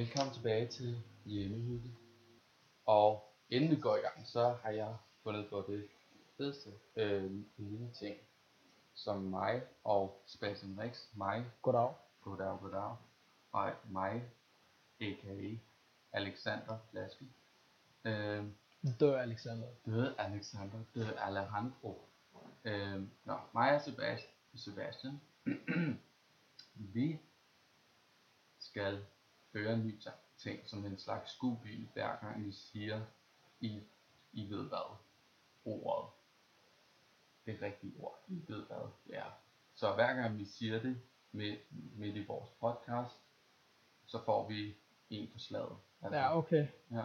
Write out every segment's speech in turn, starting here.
Velkommen tilbage til Hjemmehytte. Og inden vi går i gang, så har jeg fundet på det fedeste øh, lille ting, som mig og Sebastian Rex, mig, Goddag. goddag, goddag, og mig, a.k.a. Alexander Flaske, øh, Dør Alexander. døde Alexander, døde Alejandro. Øh, nå, mig og Sebastian, Sebastian vi skal høre en ny ting som en slags skuebil, hver gang vi siger, I, I ved hvad, ordet. Det rigtige ord, I ved hvad det er. Så hver gang vi siger det midt, midt i vores podcast, så får vi en på slaget. Altså, Ja, okay. ja.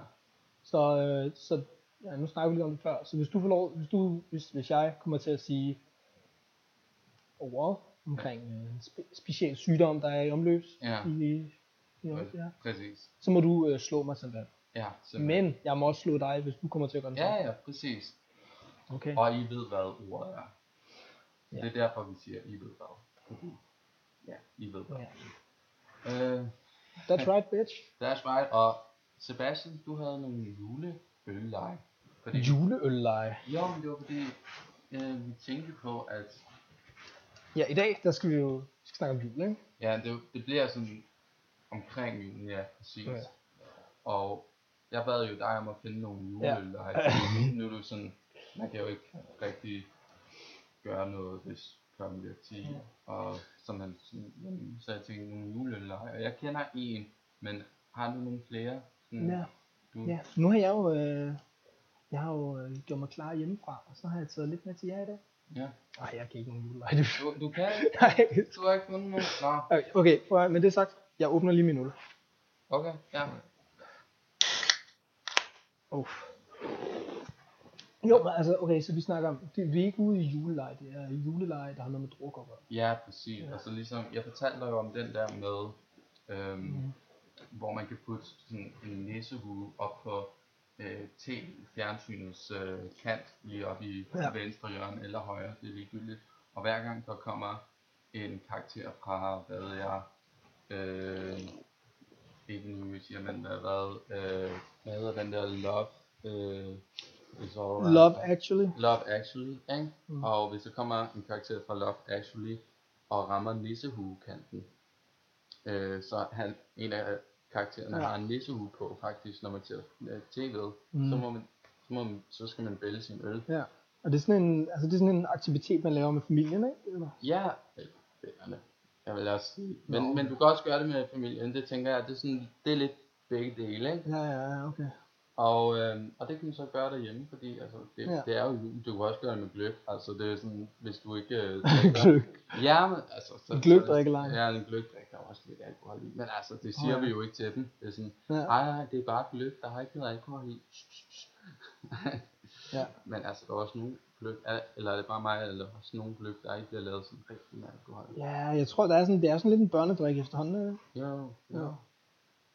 Så, øh, så ja, nu snakker vi lige om det før. Så hvis du får lov, hvis, du, hvis, hvis jeg kommer til at sige ordet omkring øh, en spe, speciel sygdom, der er i omløb Ja. i, ja. Præcis. så må du øh, slå mig sådan. Ja, simpelthen. Men jeg må også slå dig, hvis du kommer til at gøre det Ja, ja, præcis. Okay. Og I ved, hvad ordet er. Ja. det er derfor, vi siger, I ved hvad. Ja, I ved hvad. Ja. Øh, That's right, bitch. that's right. Og Sebastian, du havde nogle juleølleje. Fordi, Juleølleje. jo, men det var fordi, øh, vi tænkte på, at Ja, i dag, der skal vi jo vi skal snakke om jul, ikke? ja, det, det bliver sådan omkring julen, ja, præcis. Ja. Og jeg bad jo dig om at finde nogle Ja. juleølleje. Ja. Nu er du sådan, man kan jo ikke rigtig gøre noget, hvis klokken bliver 10. Ja. Og som han så jeg tænkte, nogle juleølleje. Og jeg kender en, men har du nogle flere? Sådan, Ja. Du, Ja, nu har jeg jo, øh, jeg har jo øh, gjort mig klar hjemmefra, og så har jeg taget lidt med til jer i dag. ja. Nej, jeg kan ikke nogen julelej. Du. Du, kan Nej. Du har ikke fundet nogen? Nå, Okay, Okay, men det er sagt, jeg åbner lige min øl. okay, ja. Oh. Jo, men altså, okay, så vi snakker om, det, vi er ikke ude i julelej, det er julelej, der har noget med druk at gøre. Ja, præcis. Ja. Altså ligesom, jeg fortalte dig jo om den der med, øhm, mm. hvor man kan putte sådan en nissehue op på øh, tv-fjernsynets øh, kant, lige op i Ja. venstre hjørne eller højre, det er ligegyldigt. Og hver gang der kommer en karakter fra, hvad jeg, øh, ikke nu siger man, hvad, hvad, øh, hvad hedder den der Love, øh, is all. Love Actually. Love Actually, ikke? Mm. Og hvis der kommer en karakter fra Love Actually og rammer nissehuekanten, øh, så han, en af karaktererne Ja. har en nissehue på faktisk, når man ser øh, tv'et, Mm. så, må man, så, må man, så skal man vælge sin øl. Ja, og det er sådan en, altså det er sådan en aktivitet, man laver med familien, ikke? Eller? Ja, øh, vennerne, jeg vil også sige. Men, Nå. men du kan også gøre det med familien, det tænker jeg, det er, sådan, det er lidt begge dele, ikke? Ja, ja, ja, okay. Og, øh, og det kan man så gøre derhjemme, fordi altså, det, Ja. det er jo jul. Du kan også gøre det med gløb. Altså det er sådan, hvis du ikke... Øh. Ja, men altså... Så, En gløgdrikkelej. Ja, en gløgdrik, der er også lidt alkohol i. Men altså, det siger vi ja. jo ikke til dem. Det er sådan, Ja. nej, nej, det er bare gløb, der har ikke noget alkohol i. Ja. men altså, der er også nogle gløb, eller er det bare mig, eller også nogle gløb, der ikke bliver lavet sådan rigtig med alkohol. Ja, jeg tror, der er sådan, det er sådan lidt en børnedrik efterhånden. Jo, Ja. jo.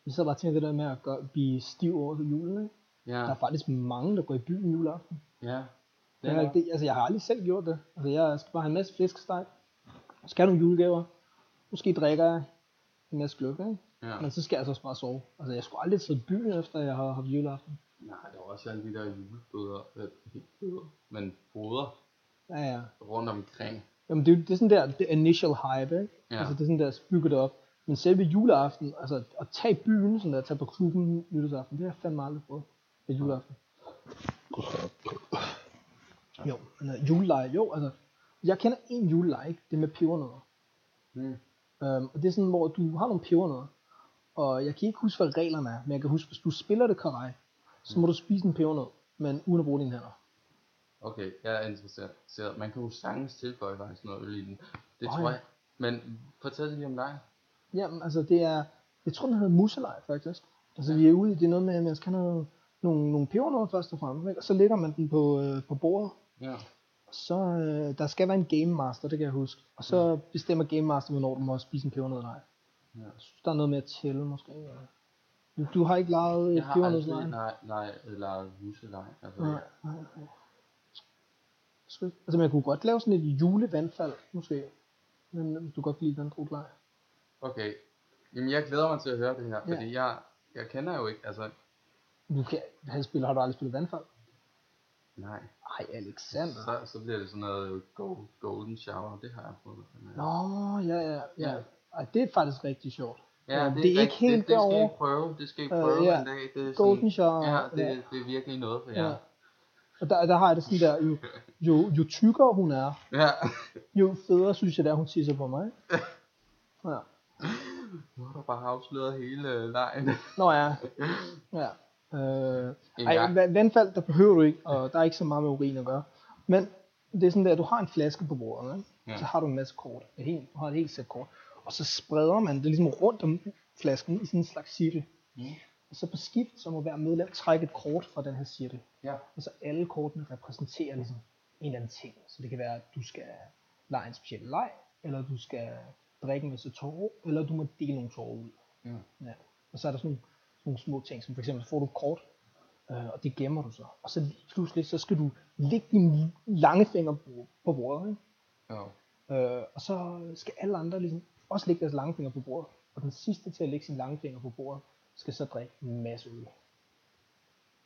Vi så bare tænker det der med at gøre, blive stiv over til julen, ikke? Ja, Der er faktisk mange, der går i byen juleaften. ja. Det er, det, altså, jeg har aldrig selv gjort det. Altså, jeg skal bare have en masse flæskesteg. Skal have nogle julegaver. Måske drikker jeg en masse gløgg, ikke? ja. Men så skal jeg altså også bare sove. Altså, jeg skulle aldrig tage i byen, efter jeg har haft juleaften. Nej, der er også alle de der julebøder, øh, ikke bøder, men boder Ja, ja. rundt omkring. Jamen, det, er det er sådan der, det initial hype, ikke? Ja. Altså, det er sådan der, bygger det op. Men selve juleaften, altså at tage byen, sådan der, tage på klubben nytårsaften, det har jeg fandme aldrig prøvet. Er juleaften. Jo, men uh, juleleje, jo, altså, jeg kender en juleleje, ikke? det er med pebernødder. Mm. Um, og det er sådan, hvor du har nogle pebernødder, og jeg kan ikke huske, hvad reglerne er, men jeg kan huske, hvis du spiller det karej, så må du spise en pebernød, men uden at bruge dine hænder. Okay, jeg er interesseret. Man kan jo sagtens tilføje faktisk noget øl i den. Det Åh, tror ja. jeg. Men fortæl lige om dig. Jamen, altså det er, jeg tror den hedder muselej faktisk. Altså vi er ude i, det er noget med, at man skal have noget, nogle, nogle pebernødder først og fremmest, ikke? og så lægger man den på, øh, på bordet, Ja. så øh, der skal være en game master, det kan jeg huske, og så bestemmer game master, hvornår du må spise en pebernød eller ej. ja. Jeg synes, der er noget med at tælle måske. Eller... Du, du har ikke lejet Jeg har aldrig, nej, nej, eller huselej. Altså, Nej, nej, nej. Ikke. Altså, man kunne godt lave sådan et julevandfald, måske. Men hvis du godt kan lide den drukleje. Okay, Jamen, jeg glæder mig til at høre det her, Ja. fordi jeg, jeg kender jo ikke, altså, Du kan, han spiller, har du aldrig spillet vandfald? nej. Ej, Alexander. Så, så bliver det sådan noget go, golden shower, det har jeg prøvet. Nå, ja, ja, ja. Ja. Ej, det er faktisk rigtig sjovt. Ja, det, det er ikke helt det, det skal derovre. I prøve, det skal I Øh, prøve ja. en dag. Det er Golden sådan. Ja, det, ja. det er virkelig noget for jer. Ja. Og der, der har jeg det sådan der, jo, jo, jo tykkere hun er, Ja. jo federe synes jeg det er, hun tisser på mig. Ja. Nu har du bare afsløret hele øh, lejen. Nå ja. ja. Øh, ej, vandfald, der behøver du ikke, og der er ikke så meget med urin at gøre. Men det er sådan der, du har en flaske på bordet, ikke? Ja. så har du en masse kort, et helt, du har et helt sæt kort, og så spreder man det ligesom rundt om flasken i sådan en slags cirkel. Mm. Og så på skift, så må hver medlem trække et kort fra den her cirkel. Ja. Og så alle kortene repræsenterer ligesom en eller anden ting. Så det kan være, at du skal lege en speciel leg, eller du skal drikke en masse tårer, eller du må dele nogle tårer ud. Ja. Ja. Og så er der sådan nogle, sådan nogle små ting, som for eksempel får du et kort, øh, og det gemmer du så. Og så lige pludselig, så skal du lægge dine lange fingre på, på bordet, ikke? Ja. Øh, og så skal alle andre ligesom også lægge deres lange fingre på bordet. Og den sidste til at lægge sin lange finger på bordet, skal så drikke en masse øl.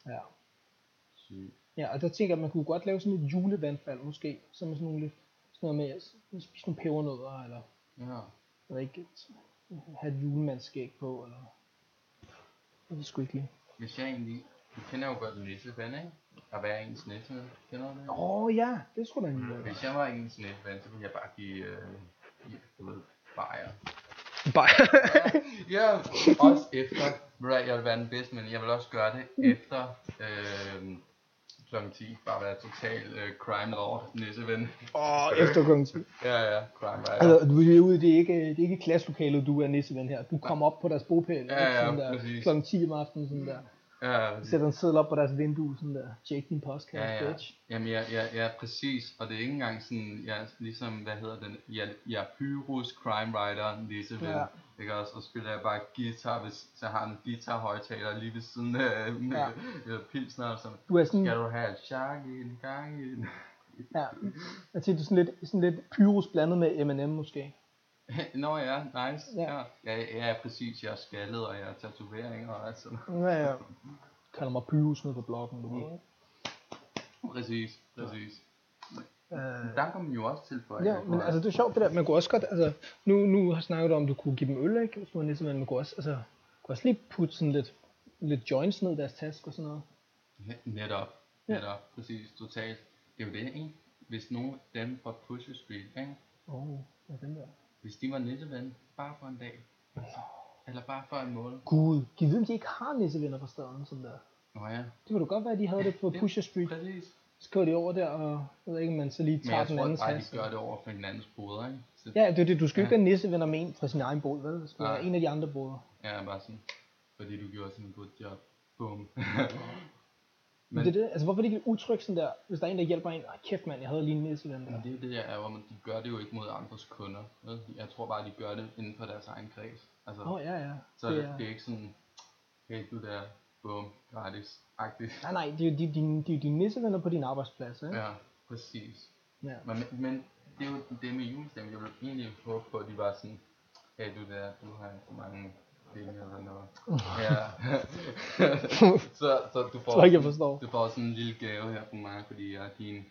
Ja. Sygt. Ja, og der tænker jeg, at man kunne godt lave sådan et julevandfald måske, som er sådan nogle lidt, sådan noget med at spise nogle pebernødder, eller Ja. jeg ikke, have et julemandsskæg på, eller jeg ved sgu ikke lige. Hvis jeg egentlig... Du kender jo godt nisseven, ikke? At være ens nisseven. Kender du det? Åh oh, ja, det skulle da en idé. Hvis jeg var ens nisseven, så ville jeg bare give... Øh, give du ved, bajer. Bare. Ja, også efter, ved du jeg vil være den bedste, men jeg vil også gøre det efter øh, kl. 10. Bare være total øh, crime lord, nisseven. Åh, oh, efter klokken 10. Ja, ja, crime rider. Altså, du er ude, det er ikke, det er ikke klasselokalet, du er nisseven her. Du kommer op på deres bopæl, Ja, ja, sådan der, klokken 10 om aftenen, sådan der. Ja, Sætter en seddel op på deres vindue, sådan der. Check din postkasse, ja, ja. bitch. Jamen, ja, ja, ja, præcis. Og det er ikke engang sådan, ja, ligesom, hvad hedder den, ja, ja Pyrus crime rider, nisseven. Ja. Ikke også? Og spiller jeg bare guitar, hvis så har en guitar højtaler lige ved siden af med Ja. ja. pilsner og sådan. Du er sådan, Skal du have et chak i en gang i den? ja, jeg tænker, du er sådan lidt, sådan lidt Pyrus blandet med M&M måske. Nå ja, nice. Ja. Ja. Ja, ja, ja præcis. Jeg er skaldet, og jeg har tatoveringer og alt sådan. Ja, ja. Kalder mig Pyrus nede på bloggen. Du ved. Præcis, præcis. Øh, Der kommer jo også til for Ja, men altså det er sjovt det der, man kunne også godt, altså nu, nu har snakket om, at du kunne give dem øl, ikke? Hvis du var næste man kunne også, altså, kunne også lige putte sådan lidt, lidt joints ned i deres taske og sådan noget. Netop, Ja. netop, præcis, totalt. Det er jo det, ikke? Hvis nogen dem fra Pusher Street, ikke? Åh, oh, er den der? Hvis de var nisseven, bare for en dag. Eller bare for en måned. Gud, giv vide, om de ikke har nissevenner på staden, sådan der. Nå ja, Det kunne da godt være, at de havde det på Ja, Pusher Street. præcis. Så kører de over der, og jeg ved ikke, om man så lige Men tager jeg den tror anden bare, de gør det over for hinandens boder, ikke? Så, Ja, det er det. Du skal jo ikke Ja. være nissevenner med en fra sin egen bod, vel? Være Nej. en af de andre boder. ja, bare sådan. Fordi du gjorde sådan en god job. Bum. Men det er det, altså hvorfor er det ikke utrygt sådan der, hvis der er en, der hjælper en, ah, kæft mand, jeg havde lige en nisseven der. Men det er det, jeg er, hvor man, de gør det jo ikke mod andres kunder. Vel? Jeg tror bare, de gør det inden for deres egen kreds. Altså, Åh, oh, ja, ja. så det er, det er ikke sådan, hey du der, bum, gratis, agtigt. Nej, nej, det er jo de, de, de, de nissevenner på din arbejdsplads, ikke? Ja, præcis. Ja. Men, men det er jo det med julestemning, jeg ville egentlig håbe på, at de var sådan, hey du der, du har så mange penge eller noget. Ja. så, så du får, Tror ikke, jeg forstår. du får sådan en lille gave her fra mig, fordi jeg er din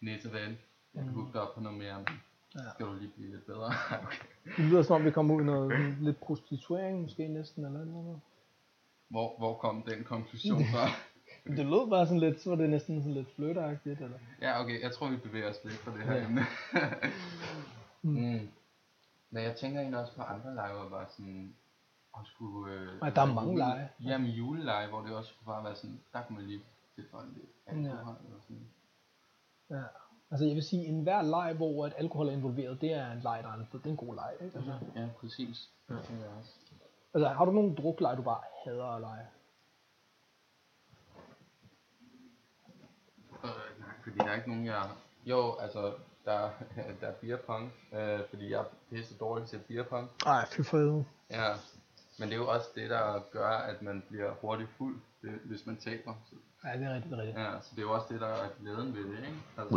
nisseven. Jeg kan hooke dig op på noget mere, men Ja. skal du lige blive lidt bedre. okay. Det lyder som om, vi kommer ud i noget lidt prostituering, måske næsten, eller noget. Hvor, hvor kom den konklusion fra? Det lød bare sådan lidt, så var det næsten sådan lidt fløteagtigt, eller? ja, okay, jeg tror vi bevæger os lidt fra det her emne. mm. Men jeg tænker egentlig også på andre lege, var sådan, og skulle... Øh, Ej, der er altså mange jule- lege. Jamen juleleje, hvor det også skulle bare være sådan, der kunne man lige tilføje lidt alkohol Ja. eller sådan. Ja. Altså jeg vil sige, en hver leg, hvor at alkohol er involveret, det er en leg, der er en, det er en god leg, ikke? Altså, Ja, præcis. Det tænker jeg også. altså har du nogen drukleg, du bare hader at lege? Øh, nej, fordi der er ikke nogen, jeg... Jo, altså, der, der er beer pong, øh, fordi jeg er pisse dårlig til beer pong. Ej, fy for. Ja, men det er jo også det, der gør, at man bliver hurtigt fuld, det- hvis man taber. Så, Ja, det er rigtigt, det er rigtigt. ja, så det er jo også det, der er glæden ved det, ikke? Altså,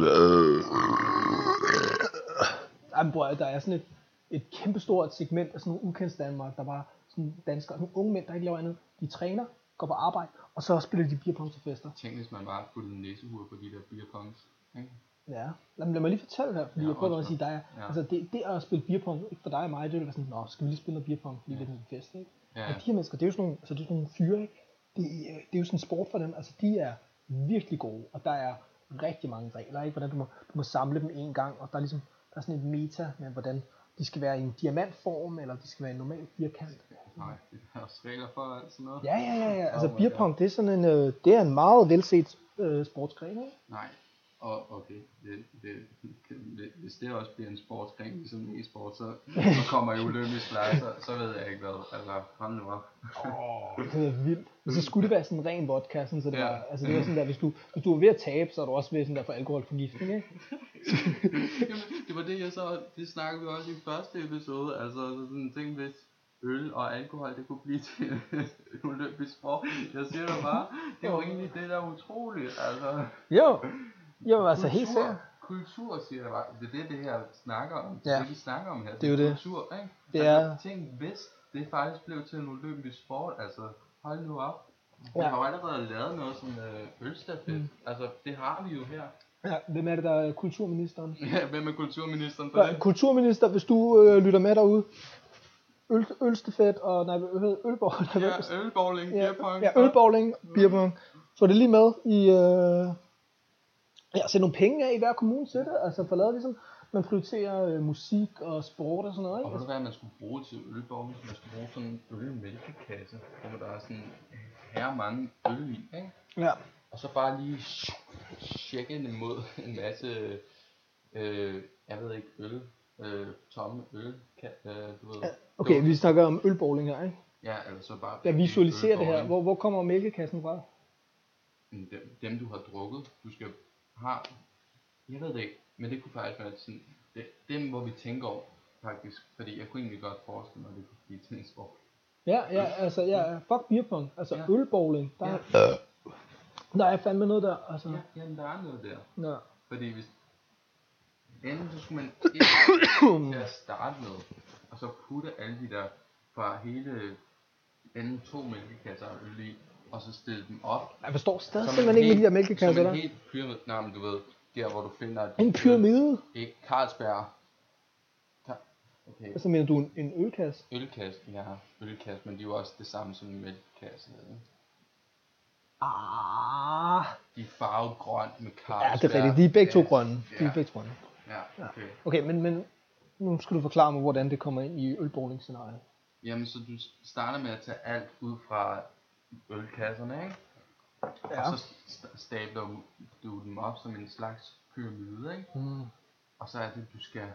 Ej, men bror, der er sådan et, et kæmpestort segment af sådan nogle udkendt Danmark, der var sådan danskere, nogle unge mænd, der ikke laver andet. De træner, går på arbejde, og så spiller de beer pong til fester. Tænk, hvis man bare puttede næsehuer på de der beer pongs. Ikke? Ja, lad, lad mig lige fortælle her, fordi Ja, jeg prøver at undskyld. sige dig. Ja. Altså det, det at spille beer pong, ikke for dig og mig, det vil være sådan, nå, skal vi lige spille noget beer pong, fordi Ja. det er en fest, ikke? Ja, Ja. Men de her mennesker, det er jo sådan nogle, altså det er sådan nogle fyre, ikke? Det, er- det er jo sådan en sport for dem, altså de er virkelig gode, og der er rigtig mange regler, ikke? Hvordan du må, du må samle dem en gang, og der er ligesom, der er sådan et meta med, hvordan de skal være i en diamantform, eller de skal være i en normal firkant. nej, det er også regler for sådan noget. Ja, ja, ja, ja. Altså Oh my beer God. pong, det er sådan en, øh, det er en meget velset øh, sportsgren, ikke? Nej, og okay, det, det, det, hvis det også bliver en sportsgren, ligesom e-sport, så, så kommer I olympisk lege, så, så ved jeg ikke hvad. Altså, hold nu op. Åh, det er vildt. Og så skulle det være sådan en ren vodka, sådan, så det Ja. var, altså det var sådan der, hvis du, hvis du var ved at tabe, så er du også ved sådan der for alkoholforgiftning, ikke? Jamen, det var det, jeg så, det snakkede vi også i første episode, altså sådan ting, hvis øl og alkohol, det kunne blive til en olympisk sport. Jeg siger dig bare, det er jo egentlig det, der er utroligt, altså. Jo, jo, altså helt kultur, sikkert. kultur, siger jeg bare, det er det, det her snakker om, det Ja. det, vi snakker om her, Det er jo det. kultur, ikke? Det altså, er- Tænk, hvis det faktisk blev til en olympisk sport, altså, hold nu op. Vi Ja. har jo allerede lavet noget som øh, ølstafet, mm. altså, det har vi jo her. Ja, hvem er det, der er kulturministeren? Ja, hvem er kulturministeren for Ja, det? kulturminister, hvis du øh, lytter med derude, øl, ølstefet og nej, hvad hedder det? ølborg, Ja, ølbowling, ja, beerpong. ja, ølbowling, beerpong. Få det lige med i, øh, ja, sæt nogle penge af i hver kommune til det, altså for lavet ligesom, man prioriterer øh, musik og sport og sådan noget, Og ved ikke? du hvad, man skulle bruge til ølbowling? Man skulle bruge sådan en ølmælkekasse, hvor der er sådan her mange øl i, ikke? Ja, Og så bare lige tjekke den imod en masse, øh, jeg ved ikke, øl, øh, tomme øl, kan, øh, du ved. okay, vi snakker om ølbowling her, ikke? Ja, eller så bare... Jeg visualiserer det her. Hvor, hvor kommer mælkekassen fra? Men Dem, dem, du har drukket, du skal have, jeg ved det ikke, men det kunne faktisk være sådan, det, dem, hvor vi tænker over, faktisk, fordi jeg kunne egentlig godt forestille mig, at det kunne blive til en sport. Ja, ja, altså, ja, fuck beerpong. Altså, Ja. ølbowling, der, Ja. ja. der er fandme noget der, altså. Ja, jamen, der er noget der. Ja. Fordi hvis... Enten så skulle man ikke til at starte med, og så putte alle de der fra hele enden to mælkekasser øl i, og så stille dem op. Jeg forstår stadig simpelthen ikke med de der mælkekasser Som en der. helt pyramid, nej, men du ved, der hvor du finder... En pyramide? Ikke Carlsberg. Ka- Okay, Så mener du en, en ølkasse? ølkasse, ja, ølkasse, men de er jo også det samme som en mælkekasse. Ikke? Ah, De er farvet grønt med ja, Carlsberg. det er rigtigt. De er begge to Ja, grønne. De Ja, er begge grønne. ja, okay. Okay, men, men nu skal du forklare mig, hvordan det kommer ind i ølbowling-scenariet. Jamen, så du starter med at tage alt ud fra ølkasserne, ikke? Ja. Og så st- stabler du- du dem op som en slags pyramide, ikke? Mm. Og så er det, du skal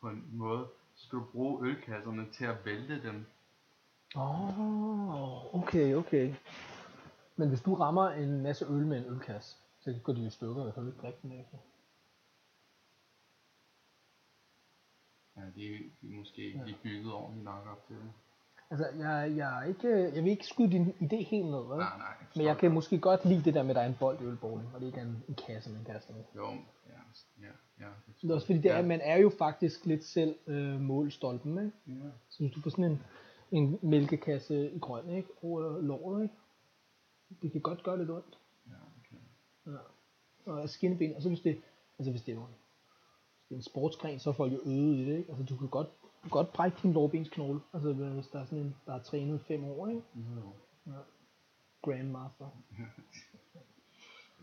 på en måde, så skal du bruge ølkasserne til at vælte dem. Oh, okay, okay. Men hvis du rammer en masse øl med en ølkasse, så går de i stykker, og så kan du ikke drikke den efter. Ja, de, de er måske ikke lige bygget ordentligt nok op til det. Altså, jeg, jeg, er ikke, jeg vil ikke skyde din idé helt ned, vel? Nej, nej. Men jeg kan måske godt lide det der med, at der er en bold i ølbowling, og det ikke er en, en kasse, man kaster med. Jo, ja, ja, ja. Det er også fordi, det er, man er jo faktisk lidt selv øh, målstolpen, ikke? Ja. Så hvis du får sådan en, en mælkekasse i grøn, ikke? Over låret, ikke? Det kan godt gøre lidt ondt. Ja, okay. Ja. Og skinneben, og så hvis det, altså hvis det er en, er sportsgren, så er folk jo øget i det, ikke? Altså du kan godt, du kan godt brække din lårbensknogle, altså hvis der er sådan en, der har trænet fem år, ikke? Jo. Grandmaster.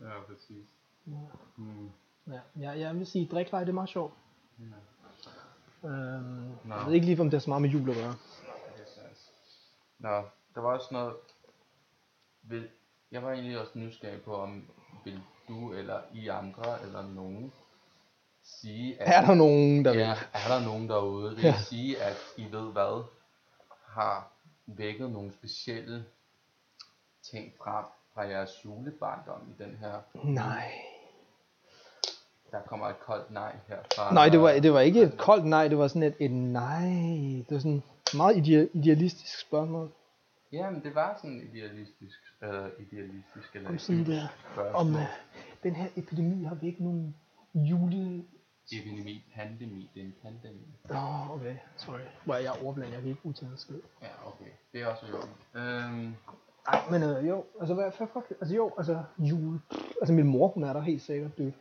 Ja, præcis. Ja. Hmm. Ja, jeg, jeg vil sige, drikleje, det er meget sjovt. Ja. Øhm, Nå. jeg ved ikke lige, om det har så meget med jul at gøre. Er. Nå, der var også noget... Vil, jeg var egentlig også nysgerrig på, om vil du eller I andre eller nogen sige, at... Er der nogen, der ja, er der nogen derude, vil Ja. ja. sige, at I ved hvad, har vækket nogle specielle ting frem fra jeres julebarndom i den her... Nej. Der kommer et koldt nej herfra. Nej, det var, det var ikke et koldt nej, det var sådan et, et nej. Det var sådan et meget idea, idealistisk spørgsmål. Jamen, det var sådan idealistisk, øh, idealistisk eller Om sådan der, spørgsmål. om uh, den her epidemi har vækket nogle epidemi, pandemi, det er en pandemi. Nå, okay. Sorry. Hvor jeg er overblandet, jeg kan ikke udtale skid. Ja, okay. Det er også jo. Øhm, Nej, men øh, jo, altså hvad, hvad fuck, altså jo, altså jul. Altså min mor, hun er der helt sikkert, dude.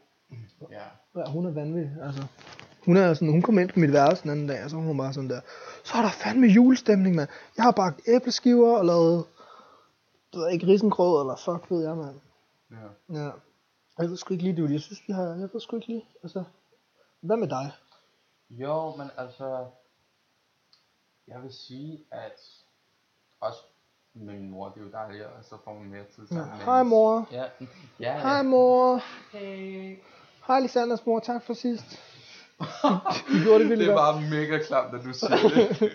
ja. Ja, hun er vanvittig, altså. Hun er sådan, hun kom ind på mit værelse den anden dag, og så var hun bare sådan der, så er der fandme julestemning, mand. Jeg har bagt æbleskiver og lavet, du ved ikke, risengrød, eller fuck ved jeg, mand. ja. Ja. Jeg ved sgu ikke lige, dude. Jeg synes, vi har, jeg ved sgu ikke lige, altså. Hvad med dig? Jo, men altså, jeg vil sige, at også min mor, det er jo dejligt, og så får man mere tid Ja. sammen med Hej mor. Ja, ja, ja. Hej mor. Hey. Hej Lisanders mor, tak for sidst. Du gjorde det vildt det er bare mega klamt, at du siger det.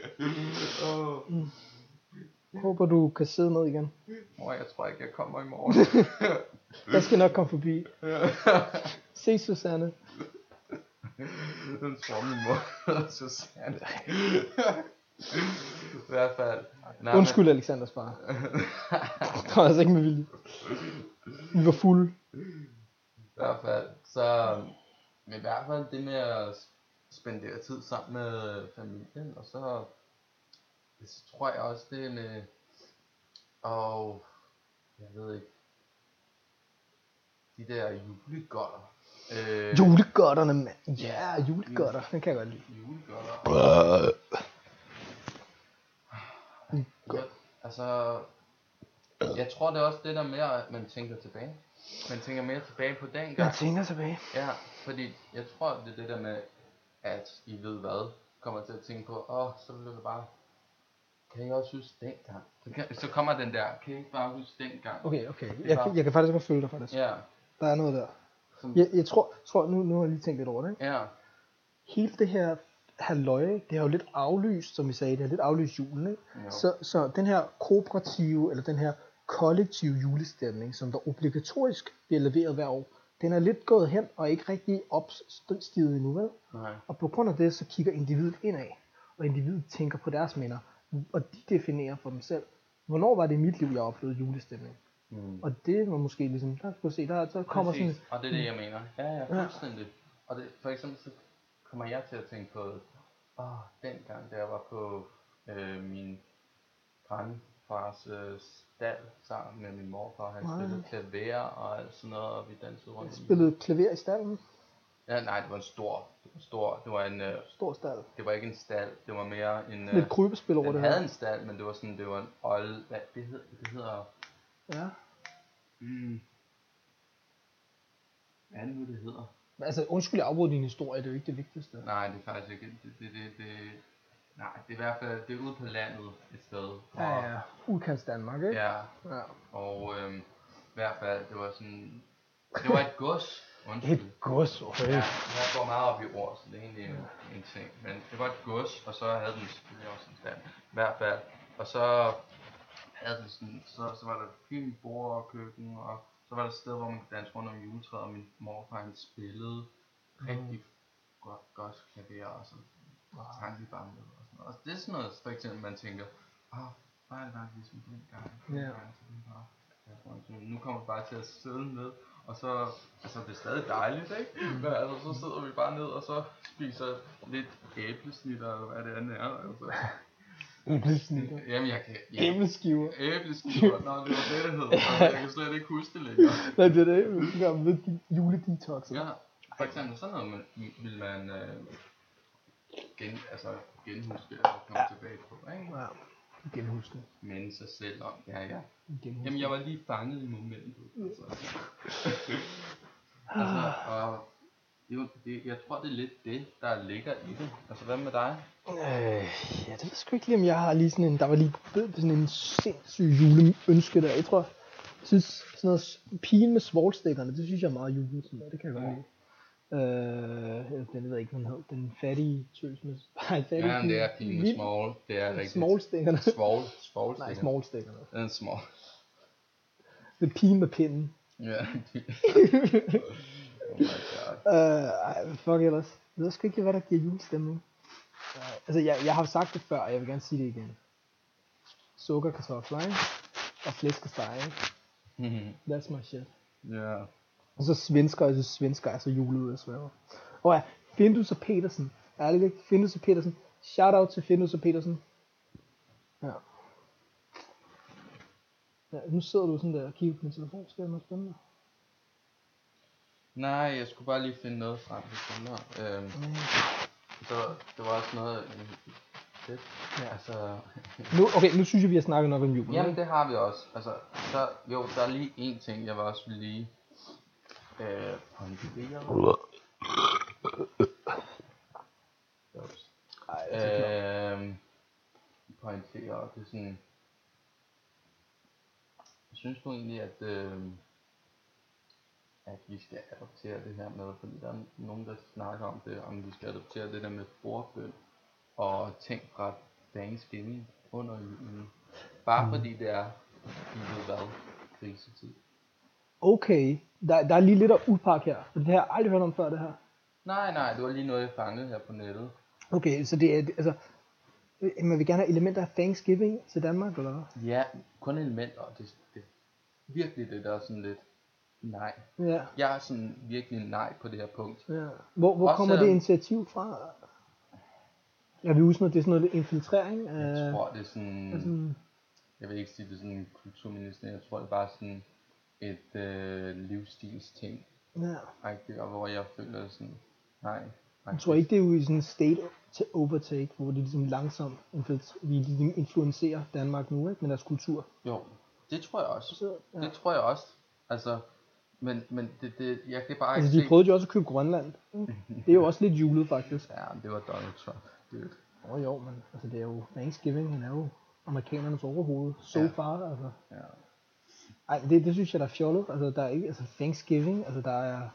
oh. Håber du kan sidde ned igen. Mor, jeg tror ikke, jeg kommer i morgen. Jeg skal nok komme forbi. Se Susanne. Den tror min mor, Susanne. I hvert fald. Nej, Undskyld Alexanders far. Det var altså ikke med vilje. Vi var fulde. Men, I hvert fald, så... Men i hvert fald det med at spendere tid sammen med familien, og så... Så tror jeg også det med... Og... Jeg ved ikke... De der julegodter. Øh, Julegodterne, mand. Ja, julegodter. Den kan jeg godt lide. Julegodter. Ja, altså, jeg tror det er også det der med, at man tænker tilbage. Man tænker mere tilbage på den gang. Jeg tænker tilbage. Ja, fordi jeg tror, det er det der med, at I ved hvad, kommer til at tænke på, åh, oh, så bliver det bare, kan I også huske dengang? Så, kan, så kommer den der, kan I ikke bare huske dengang? Okay, okay. Jeg, kan- jeg kan faktisk godt følge dig faktisk. Ja, Der er noget der. Som, Jeg, jeg tror, tror nu, nu har jeg lige tænkt lidt over det. Ikke? ja, Hele det her halløj, det har jo lidt aflyst, som vi sagde, det har lidt aflyst julen. Ikke? Jo. Så, så den her kooperative, eller den her kollektive julestemning, som der obligatorisk bliver leveret hver år, den er lidt gået hen og ikke rigtig opstiget endnu, vel? nej, Og på grund af det, så kigger individet indad, og individet tænker på deres minder, og de definerer for dem selv, hvornår var det i mit liv, jeg oplevede julestemning. Mm. Og det var måske ligesom, der skulle se, der, der kommer sådan, Præcis, og det er det, jeg mener. Ja, ja, fuldstændig. Og det, for eksempel, så kommer jeg til at tænke på, åh, oh, dengang, da jeg var på øh, min grandfars øh, stald sammen med min morfar, han Nej. spillede klaver og alt sådan noget, og vi dansede rundt. om- spillede klaver i stallen, Ja, nej, det var en stor, det var stor, det var en, øh, stor stald. det var ikke en stald, det var mere en, øh, Lidt krybespil over det havde her. en stald, men det var sådan, det var en old, hvad, det, hed, det hedder, Ja. mm, hvad er det nu, det hedder? Men altså, undskyld, jeg afbryder din historie, det er jo ikke det vigtigste. Nej, det er faktisk ikke. Det, det, det, det, nej, det er i hvert fald det er ude på landet et sted. Ja, ja. Udkast Danmark, ikke? ja ja. og øhm, i hvert fald, det var sådan, det var et gods, undskyld. Et gods, okay. Ja, jeg går meget op i ord, så det er egentlig en, en ting. Men det var et gods, og så havde den selvfølgelig også en stand. I hvert fald. Og så havde den sådan, så, så var der fint bord og køkken, og så var der et sted, hvor man kunne danse rundt om juletræet, og min morfar han spillede rigtig godt, godt klaver og vi bare med og sådan noget. Og det er sådan noget, for eksempel man tænker, åh, oh, bare det bare ligesom så det er bare, ja, så nu kommer vi bare til at sidde med, og så, altså det er stadig dejligt, ikke? Mm. Men altså, så sidder vi bare ned, og så spiser lidt æblesnitter, eller hvad det andet er, altså. Æblesnitter. Jamen, jeg kan... Ja, Æbleskiver. æbleskiver, nå, det var det, det hed. Jeg kan slet ikke huske det længere. Nej, det er det. Vi skal med de juledetox. Ja, for eksempel sådan noget, man, vil man øh, gen, altså, genhuske eller komme tilbage på, ikke? Ja. Genhuske. Minde sig selv om, ja, ja. Genhuske. Jamen, jeg var lige fanget i momentet. Altså, altså og det, er jo- det, jeg tror, det er lidt det, der ligger i det. Altså, hvad med dig? Øh, ja, det ved sgu ikke lige, om jeg har lige sådan en, der var lige sådan en sindssyg juleønske der. Jeg tror, jeg synes sådan noget pigen med svovlstikkerne, det synes jeg er meget julet, sådan noget. det kan jeg godt lide. Øh, den ved jeg ikke, den hed. Den fattige tøs med... Nej, fattige Ja, men det er pigen med small. Det er rigtigt. Smallstikkerne. Svogl. Svogl. Nej, smallstikkerne. Den er small. Det er pigen med pinden. Ja. ej, fuck ellers. Jeg ved sgu ikke, hvad der giver julestemning. Øh, altså, jeg, jeg har jo sagt det før, og jeg vil gerne sige det igen. Sukker, kartofler, ikke? Og flæskesteg, ikke? That's my shit. Ja. Og så svensker, jeg synes svensker er så julet, jeg sværger. Og ja, Findus og Petersen. Ærligt ikke? Findus og Petersen. Shout out til Findus og Petersen. Ja. Ja, nu sidder du sådan der og kigger på min telefon. Skal jeg noget spændende? Nej, jeg skulle bare lige finde noget frem på sådan øhm, Mm. så det var også noget øh, fedt. Ja. Altså, Nu, okay, nu synes jeg, vi har snakket nok om julen. jamen det har vi også. Altså, så, jo, der er lige en ting, jeg vil også lige øh, pointere. Ups. Ej, det. Øh, pointere, det er sådan... Synes du egentlig, at, øh, at vi skal adoptere det her med, fordi der er nogen, der snakker om det, om vi skal adoptere det der med bordbøn og ting fra Thanksgiving under julen. Bare Mm. fordi det er, I ved hvad, krisetid. Okay, der, der er lige lidt at udpakke her. For det har jeg aldrig hørt om før, det her. Nej, nej, det var lige noget, jeg fangede her på nettet. Okay, så det er, altså, øh, man vil gerne have elementer af Thanksgiving til Danmark, eller hvad? Ja, kun elementer, og det, det virkelig det der er sådan lidt nej. Ja, Jeg er sådan virkelig nej på det her punkt. ja. Hvor, hvor Også kommer det initiativ fra? Jeg vil huske, noget, det er sådan noget infiltrering af... Jeg tror, det er sådan, sådan, jeg vil ikke sige, det er sådan en kulturminister, jeg tror, det er bare sådan et øh, livsstilsting, ja. rigtigt, og hvor jeg føler sådan, nej. Jeg tror ikke, det er jo i sådan en state to overtake, hvor det ligesom langsomt de ligesom influencerer Danmark nu, ikke? Med deres kultur. Jo, det tror jeg også. Så, ja. Det tror jeg også. Altså, men, men det, det, jeg kan bare Altså, ikke de prøvede jo også at købe Grønland. Det er jo også lidt julet, faktisk. Ja, det var Donald Trump. Dude. Åh oh, jo, men altså, det er jo Thanksgiving, han er jo amerikanernes overhoved. So Ja. far, altså. Ja. Ej, det, det synes jeg, der er fjollet. Altså, der er ikke, altså Thanksgiving, altså der er...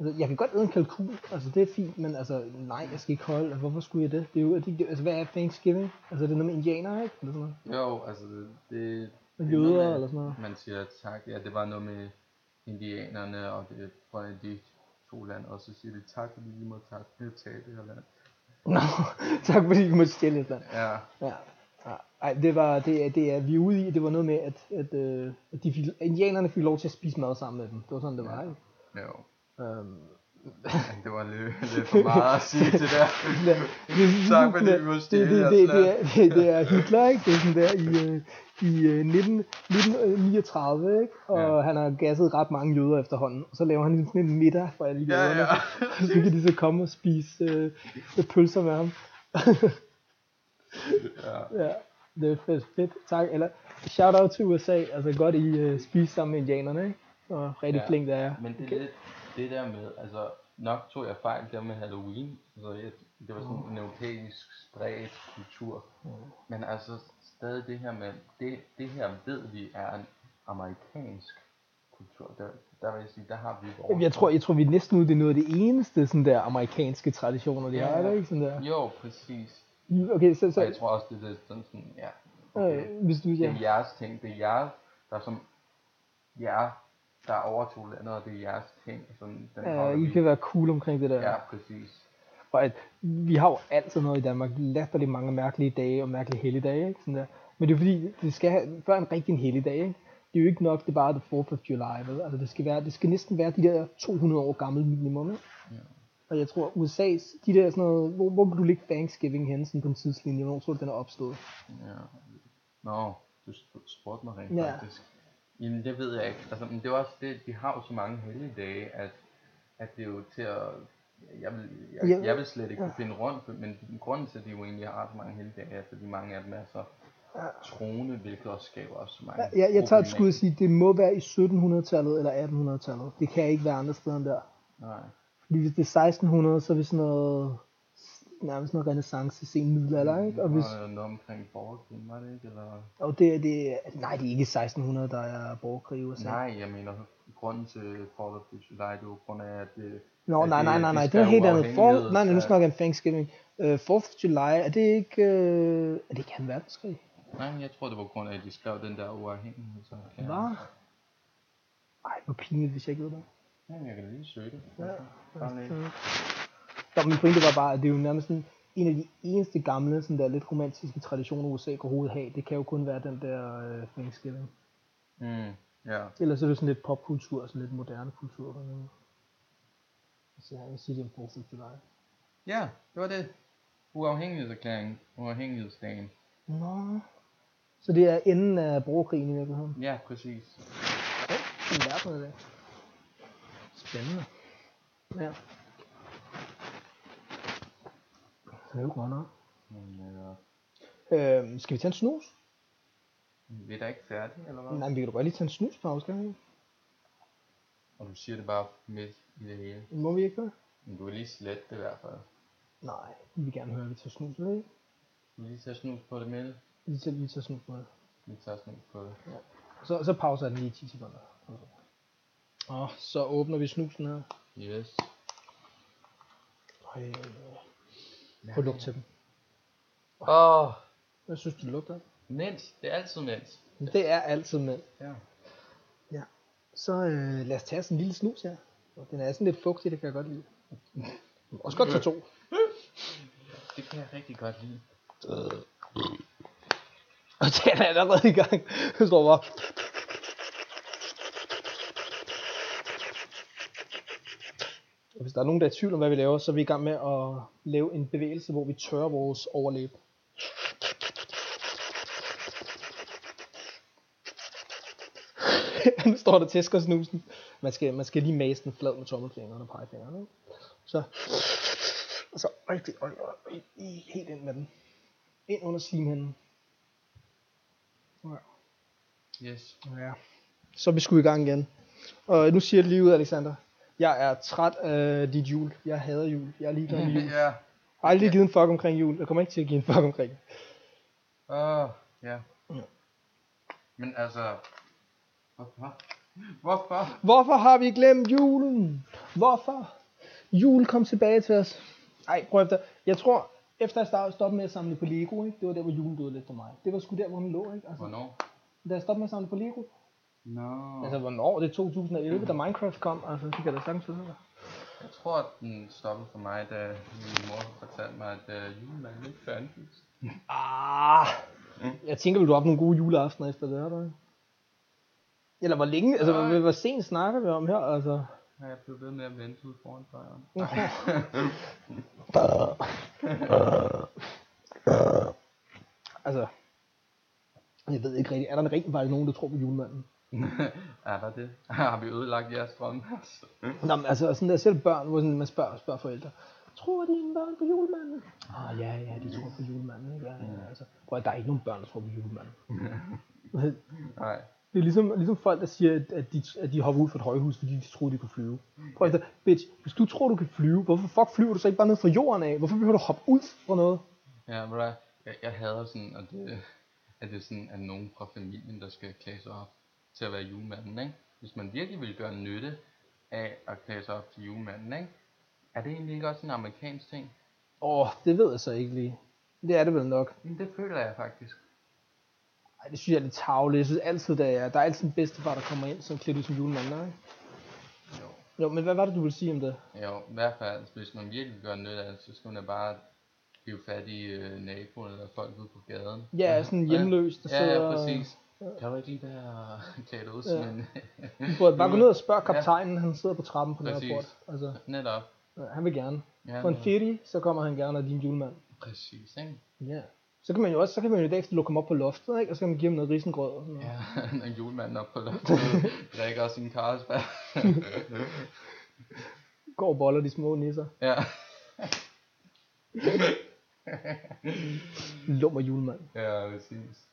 Altså, jeg kan godt æde en kalkun, altså det er fint, men altså, nej, jeg skal ikke holde, altså, hvorfor skulle jeg det? Det er jo, det, det, altså, hvad er Thanksgiving? Altså, det er noget med indianere, ikke? Eller sådan noget. Jo, altså det, det det er jøder eller sådan noget. Man siger tak, ja det var noget med indianerne, og det var de to lande, og så siger de tak, fordi vi må at tage det her land. Nå, tak fordi vi måtte stjæle et land. Ja, Ja. ja. Ej, det var, det, det er, vi er ude i, det var noget med, at, at, øh, at de fik, indianerne fik lov til at spise mad sammen med dem. Det var sådan, det var, ikke? jo. Øhm, Det var lidt, lidt for meget at sige til det. Ja, det, Tak, fordi vi må det, stjæle det, det, land. det, er, det, det er Hitler, ikke? Det er sådan der i, øh, i øh, 19, 1939, ikke? Og Ja. han har gasset ret mange jøder efterhånden. Og så laver han ligesom sådan en middag for alle Ja, jøderne. ja. så kan de så komme og spise øh, pølser med ham. ja. ja, det er fedt. fedt. Tak. Eller shout out til USA. Altså godt I øh, spise sammen med indianerne, ikke? Og rigtig Ja. flink det er. Men det er lidt det der med, altså nok tog jeg fejl der med Halloween. Altså, jeg, det var sådan en europæisk spredt kultur. Men altså stadig det her med, det, det her ved vi er en amerikansk kultur. Der, der vil jeg sige, der har vi vores. Jamen, Jeg tror, jeg tror, vi er næsten ude, det er noget af det eneste sådan der amerikanske traditioner, de Ja, har, er det ja. ikke? Sådan der. Jo, præcis. Okay, så, Så jeg så tror også, det er sådan, sådan ja. Okay. øh, hvis du, Det ja. er jeres ting, det er jeres, der er som jer, der overtog landet, og det er jeres ting. Sådan, den Ja, I vi. kan være cool omkring det der. Ja, præcis. Og at, vi har jo altid noget i Danmark, latterligt mange mærkelige dage og mærkelige helligdage, ikke? Sådan der. Men det er fordi, det skal have, før en rigtig en helligdag, ikke? Det er jo ikke nok, det er bare the 4th of July, vel? Altså det skal, være, det skal næsten være de der 200 år gamle minimum, ikke? Ja. Og jeg tror, USA's, de der sådan noget, hvor, hvor kan du ligge Thanksgiving hen sådan på en tidslinje, hvor tror du, den er opstået? Ja. Nå, du sp- spurgte mig rent Ja. faktisk. Jamen det ved jeg ikke. Altså, men det er også det, vi har jo så mange helligdage, at, at det er jo til at... Jeg vil, jeg, Ja. jeg vil slet ikke Ja. kunne finde rundt, men grunden til, at de jo egentlig har så mange helligdage, er, fordi mange af dem er så troende, hvilket også skaber også så mange Jeg, jeg, jeg tager et skud og problemer. sige, det må være i 1700-tallet eller 1800-tallet. Det kan ikke være andre steder end der. Nej. Fordi hvis det er 1600, så er vi sådan noget, nærmest noget renaissance, sen middelalder, ikke? Og hvis, Og noget omkring borgerkrigen, var det ikke? Eller? og det, er- det, nej, det er ikke 1600, der er borgerkrig i USA. Nej, jeg mener, grunden til 4th of July, det er jo grund af, at det... Nå, at nej, nej, nej, nej, det er noget helt andet. For, nej, nej, nu snakker jeg om Thanksgiving. Uh, 4th of July, er det ikke, uh, er det ikke 2. verdenskrig? Nej, jeg tror, det var grund af, at de skrev den der uafhængighed. Så jeg- Hvad? Ej, hvor pinligt, hvis jeg ikke ved det. Jamen, jeg kan lige søge det. Ja. Nå, min pointe var bare, at det er jo nærmest sådan, en af de eneste gamle, sådan der lidt romantiske traditioner, USA kan overhovedet have. Det kan jo kun være den der uh, Thanksgiving. Mm, ja. Ellers er det sådan lidt popkultur, sådan lidt moderne kultur. Så jeg vil sige, det er en 4th of July. Ja, det var det. Uafhængighedserklæringen. Uafhængighedsdagen. Nå. Så det er enden af borgerkrigen i virkeligheden. Ja, præcis. Ja, sådan verden er det. Spændende. Ja. Det er jo godt nok. Øh, Øhm, skal vi tage en snus? vi er da ikke færdige, eller hvad? Nej, men vi kan da godt lige tage en snuspause, skal vi? Og du siger det bare midt i det hele. Må vi ikke det? Men du kan lige slette det i hvert fald. Nej, vi vil gerne høre, at vi tager snus, ikke? Du vil lige tage snus på det med. Vi tager, vi tager snus på det. Vi tager snus på det. Så, så pauser jeg den lige i 10 sekunder. Og så åbner vi snusen her. Yes. Øh, Prøv at lugte til dem. Åh, oh, Hvad synes du, det lugter? mens. Det er altid mens. Det er altid med. Ja. Ja. Så øh, lad os tage sådan en lille snus her. Og Den er sådan lidt fugtig, det kan jeg godt lide. Også godt tage to. Det kan jeg rigtig godt lide. Og den er allerede i gang. Det står bare. Og hvis der er nogen, der er i tvivl om, hvad vi laver, så er vi i gang med at lave en bevægelse, hvor vi tørrer vores overlæb. nu står der tæsker snusen. Man skal, man skal lige mase den flad med tommelfingeren og pegefingeren. Ikke? Så, og så rigtig, øj, øj, helt ind med den. Ind under slimhinden. Ja. Yes. Ja. Så er vi sgu i gang igen. Og nu siger jeg det lige ud, Alexander. Jeg er træt af dit jul. Jeg hader jul. Jeg er ligeglad med jul. Jeg ja. har aldrig givet en fuck omkring jul. Jeg kommer ikke til at give en fuck omkring. Åh, oh, ja. Ja. Men altså... Hvorfor? Hvorfor? Hvorfor har vi glemt julen? Hvorfor? Jul kom tilbage til os. Ej, prøv efter. Jeg tror, efter jeg startede stoppede med at samle på Lego, ikke? det var der, hvor julen døde lidt for mig. Det var sgu der, hvor den lå. Ikke? Altså, Hvornår? da jeg stoppede med at samle på Lego. Nå. Altså, hvornår? Det er 2011, da Minecraft kom. Altså, det kan da sagtens være. Jeg tror, at den stoppede for mig, da min mor fortalte mig, at uh, julemanden ikke fandtes. Ah, jeg tænker, vil du op nogle gode juleaftener efter det her? Eller hvor længe, altså hvor, hvor sent snakker vi om her, altså? Har jeg blevet ved med at vente ud foran døren? altså, jeg ved ikke rigtigt, er der rigtig faktisk nogen, der tror på julemanden? er der det? Har vi ødelagt jeres drøm? Nå, men altså sådan der selv børn, hvor sådan, man spørger, spørger forældre, tror dine børn på julemanden? Ah, ja, ja, de tror på julemanden? Ja, ja, altså. Prøv der er ikke nogen børn, der tror på julemanden. Nej. Det er ligesom, ligesom folk, der siger, at- de, at de hopper ud fra et højhus, fordi de troede, de kunne flyve. Prøv at bitch, hvis du tror, du kan flyve, hvorfor fuck flyver du så ikke bare ned fra jorden af? Hvorfor behøver du hoppe ud fra noget? Ja, hvad? jeg, jeg hader sådan, at det, at det er sådan, at nogen fra familien, der skal klæde sig op til at være julemanden, ikke? Hvis man virkelig vil gøre nytte af at klæde sig op til julemanden, ikke? Er det egentlig ikke også en amerikansk ting? Åh, oh, det ved jeg så ikke lige. Det er det vel nok. Men det føler jeg faktisk. Ej, det synes jeg er lidt tavligt. Jeg synes altid, der er, der er altid en bedstefar, der kommer ind, som klædt ud som julemand, ikke? Jo. Jo, men hvad var det, du ville sige om det? Jo, i hvert fald, hvis man virkelig gøre nytte af det, så skal man da bare hive fat i øh, naboen eller folk ude på gaden. Ja, sådan hjemløs, der Ja, sidder... ja, præcis. Kan du ikke lige være klædt ud som Ja. en... Du burde bare gå ned og spørge kaptajnen, han sidder på trappen på Præcis. Nørreport. Altså, Netop. ja, han vil gerne. Ja, For en netop. ferie, så kommer han gerne er din julemand. Præcis, ikke? Ja. Så kan man jo også, så kan man jo i dag lukke ham op på loftet, ikke? Og så kan man give ham noget risengrød og sådan noget. Ja, når julemanden op på loftet drikker sin Carlsberg. Går og boller de små nisser. ja. Lummer julemand. ja, præcis.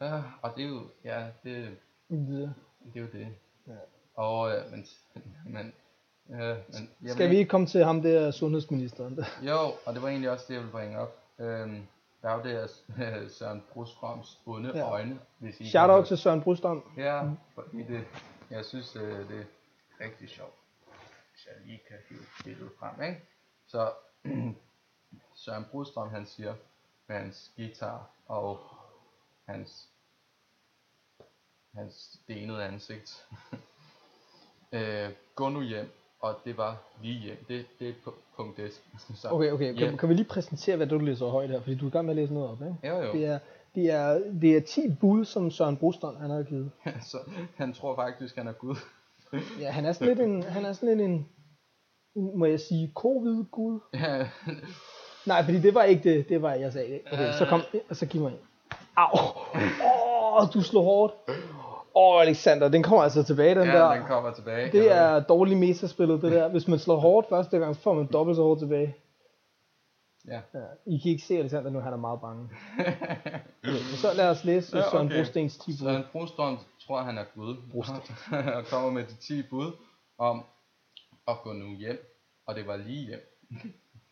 Ja, og det er jo, ja, det, Det. det er jo det. Ja. Og, men, men, øh, men jeg Skal vi ikke komme til ham der sundhedsministeren? Der? Jo, og det var egentlig også det, jeg ville bringe op. Øhm, der er jo det her øh, Søren Brusfroms onde Ja. øjne, hvis I Shout out til Søren Brustrom. Ja, fordi det, jeg synes, øh, det er rigtig sjovt, hvis jeg lige kan hive billedet frem, ikke? Så Søren Brudstrøm, han siger med hans guitar og hans, hans stenede ansigt, øh, gå nu hjem, og det var lige hjem. Det, det er pu- punkt S. Så, Okay, okay. Kan, hjem. kan vi lige præsentere, hvad du læser højt her? Fordi du er i gang med at læse noget op, ikke? Jo, jo. Det er, det er, det er 10 bud, som Søren Brustrom han har givet. så han tror faktisk, han er Gud. Ja, han er sådan lidt en, han er sådan lidt en, må jeg sige covid gud? Ja, Nej, fordi det var ikke det, det var jeg sagde. Okay, så kom, så giv mig en. Au! Åh, oh, du slår hårdt. Åh, Alexander, den kommer altså tilbage, den der. ja den kommer tilbage. Det er dårligt metaspillet, det der. Hvis man slår hårdt første gang, så får man dobbelt så hårdt tilbage. Ja. Ja, I kan ikke se Alexander nu, han er meget bange. Okay, så lad os læse ja, Søren Brostens 10 bud. Søren Brostrøm tror, han er Gud. og kommer med de 10 bud om at gå nu hjem. Og det var lige hjem.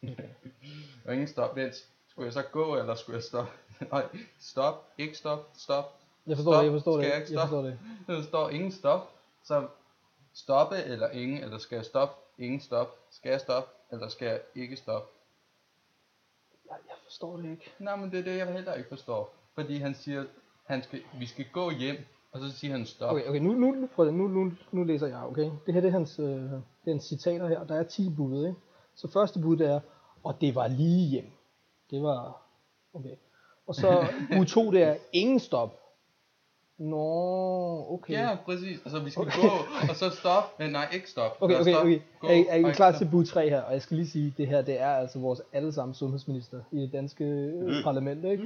og ingen stop. Vent, skulle jeg så gå, eller skulle jeg stoppe? Nej, stop, ikke stop, stop. Jeg forstår Stop. det, jeg forstår det. Skal jeg Jeg, ikke jeg forstår det. Der står ingen stop. Så stoppe eller ingen, eller skal jeg stoppe? Ingen stop. Skal jeg stoppe, eller skal jeg ikke stoppe? Jeg, jeg forstår det ikke. Nej, men det er det, jeg heller ikke forstår. Fordi han siger, han skal, vi skal gå hjem, og så siger han stop. Okay, okay, nu, nu, prøv det, nu, nu, nu læser jeg, okay? Det her, det er hans, øh, det er hans citater her, der er 10 bud, ikke? Så første bud, det er, og det var lige hjem. Det var, okay. Og så bud 2, det er, ingen stop. Nå, okay. Ja, præcis. Altså, vi skal gå, og så stop. Men nej, ikke stop. Okay, okay, stop, okay. Gå, Er, er I klar til bud 3 her? Og jeg skal lige sige, det her, det er altså vores allesammen sundhedsminister i det danske øh, parlament, ikke?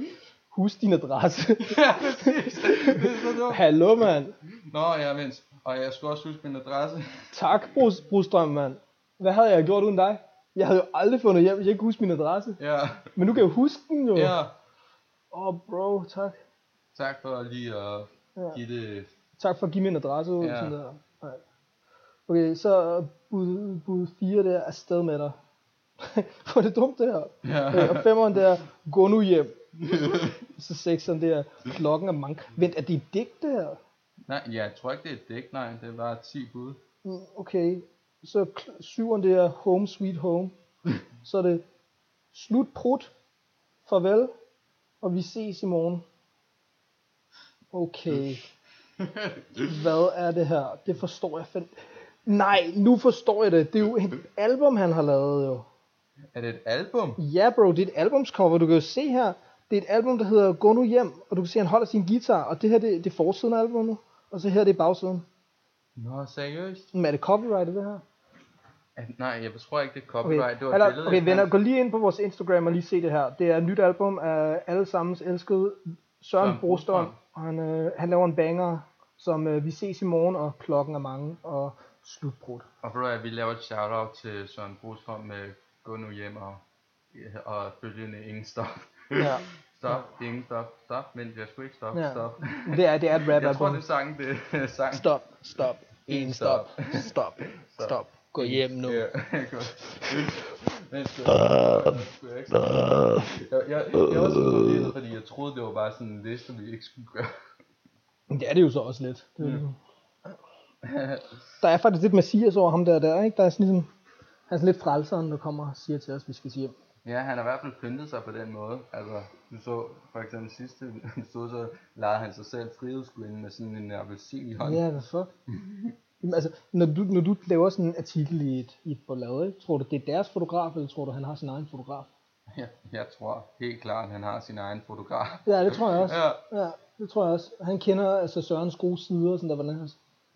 Husk din adresse. stop. Ja, præcis. Det er så dumt. Hallo, mand. Nå, ja, vent. Og jeg skal også huske min adresse. Tak, Brus, Brustrøm, mand. Hvad havde jeg gjort uden dig? Jeg havde jo aldrig fundet hjem, hvis jeg ikke huske min adresse. Ja, Men nu kan jeg huske den jo. ja. Åh, oh, bro, tak. Tak for lige at Ja. det... Tak for at give min adresse ud. Ja. Sådan der. Nej. Okay, så bud, bud 4 der, afsted med dig. Hvor er det dumt det her. Ja. Okay, og femeren der, gå nu hjem. så sekseren der, klokken er mange. Vent, er det et digt det her? Nej, jeg tror ikke, det er et dæk, nej. Det var 10 bud. Mm, Okay, så kl- syveren der, home sweet home. Så er det, slut prut, farvel, og vi ses i morgen. Okay. Hvad er det her? Det forstår jeg fandme. Nej, nu forstår jeg det. Det er jo et album, han har lavet jo. Er det et album? Ja, bro, det er et albumscover. Du kan jo se her. Det er et album, der hedder Gå nu hjem. Og du kan se, at han holder sin guitar. Og det her, det, det er forsiden af albumet. Og så her, det er bagsiden. Nå, seriøst? Men er det copyrightet, det her? Er- Nej, jeg tror ikke, det er Okay, copyright. Det var Eller, billede. okay venner, gå lige ind på vores Instagram og lige se det her. Det er et nyt album af allesammens elskede Søren Brostrøm. Han, øh, han laver en banger, som øh, vi ses i morgen, og klokken er mange, og slutbrud. Og for at vi laver et shout-out til Søren Brostrøm med gå nu hjem og, og følgende ingen stop. Ja. Stop, ingen stop, stop, men jeg skulle ikke stoppe, Ja. stop. Det er, det er et rap Jeg tror, det er sangen, det er sang. Stop, stop, en En stop, stop. stop, stop. Gå hjem nu. Ja, godt. Men skulle jeg, skulle jeg ikke? Jeg, jeg, jeg var forvirret, fordi jeg troede, det var bare sådan en liste, vi ikke skulle gøre. Det er det jo så også lidt. Det er det. Der er faktisk lidt Messias over ham der, der ikke? Der er sådan ligesom, han er sådan lidt frelseren, der kommer og siger til os, at vi skal sige hjem. Ja, han har i hvert fald pyntet sig på den måde. Altså, du så for eksempel sidste episode, så legede han sig selv frihedsguden med sådan en appelsin i hånden. Ja, hvad fuck? Jamen, altså, når du, når du laver sådan en artikel i et, i et blad, tror du, det er deres fotograf, eller tror du, han har sin egen fotograf? Jeg, jeg tror helt klart, at han har sin egen fotograf. Ja, det tror jeg også. Ja. ja det tror jeg også. Han kender altså Sørens gode sider, sådan der, hvordan han,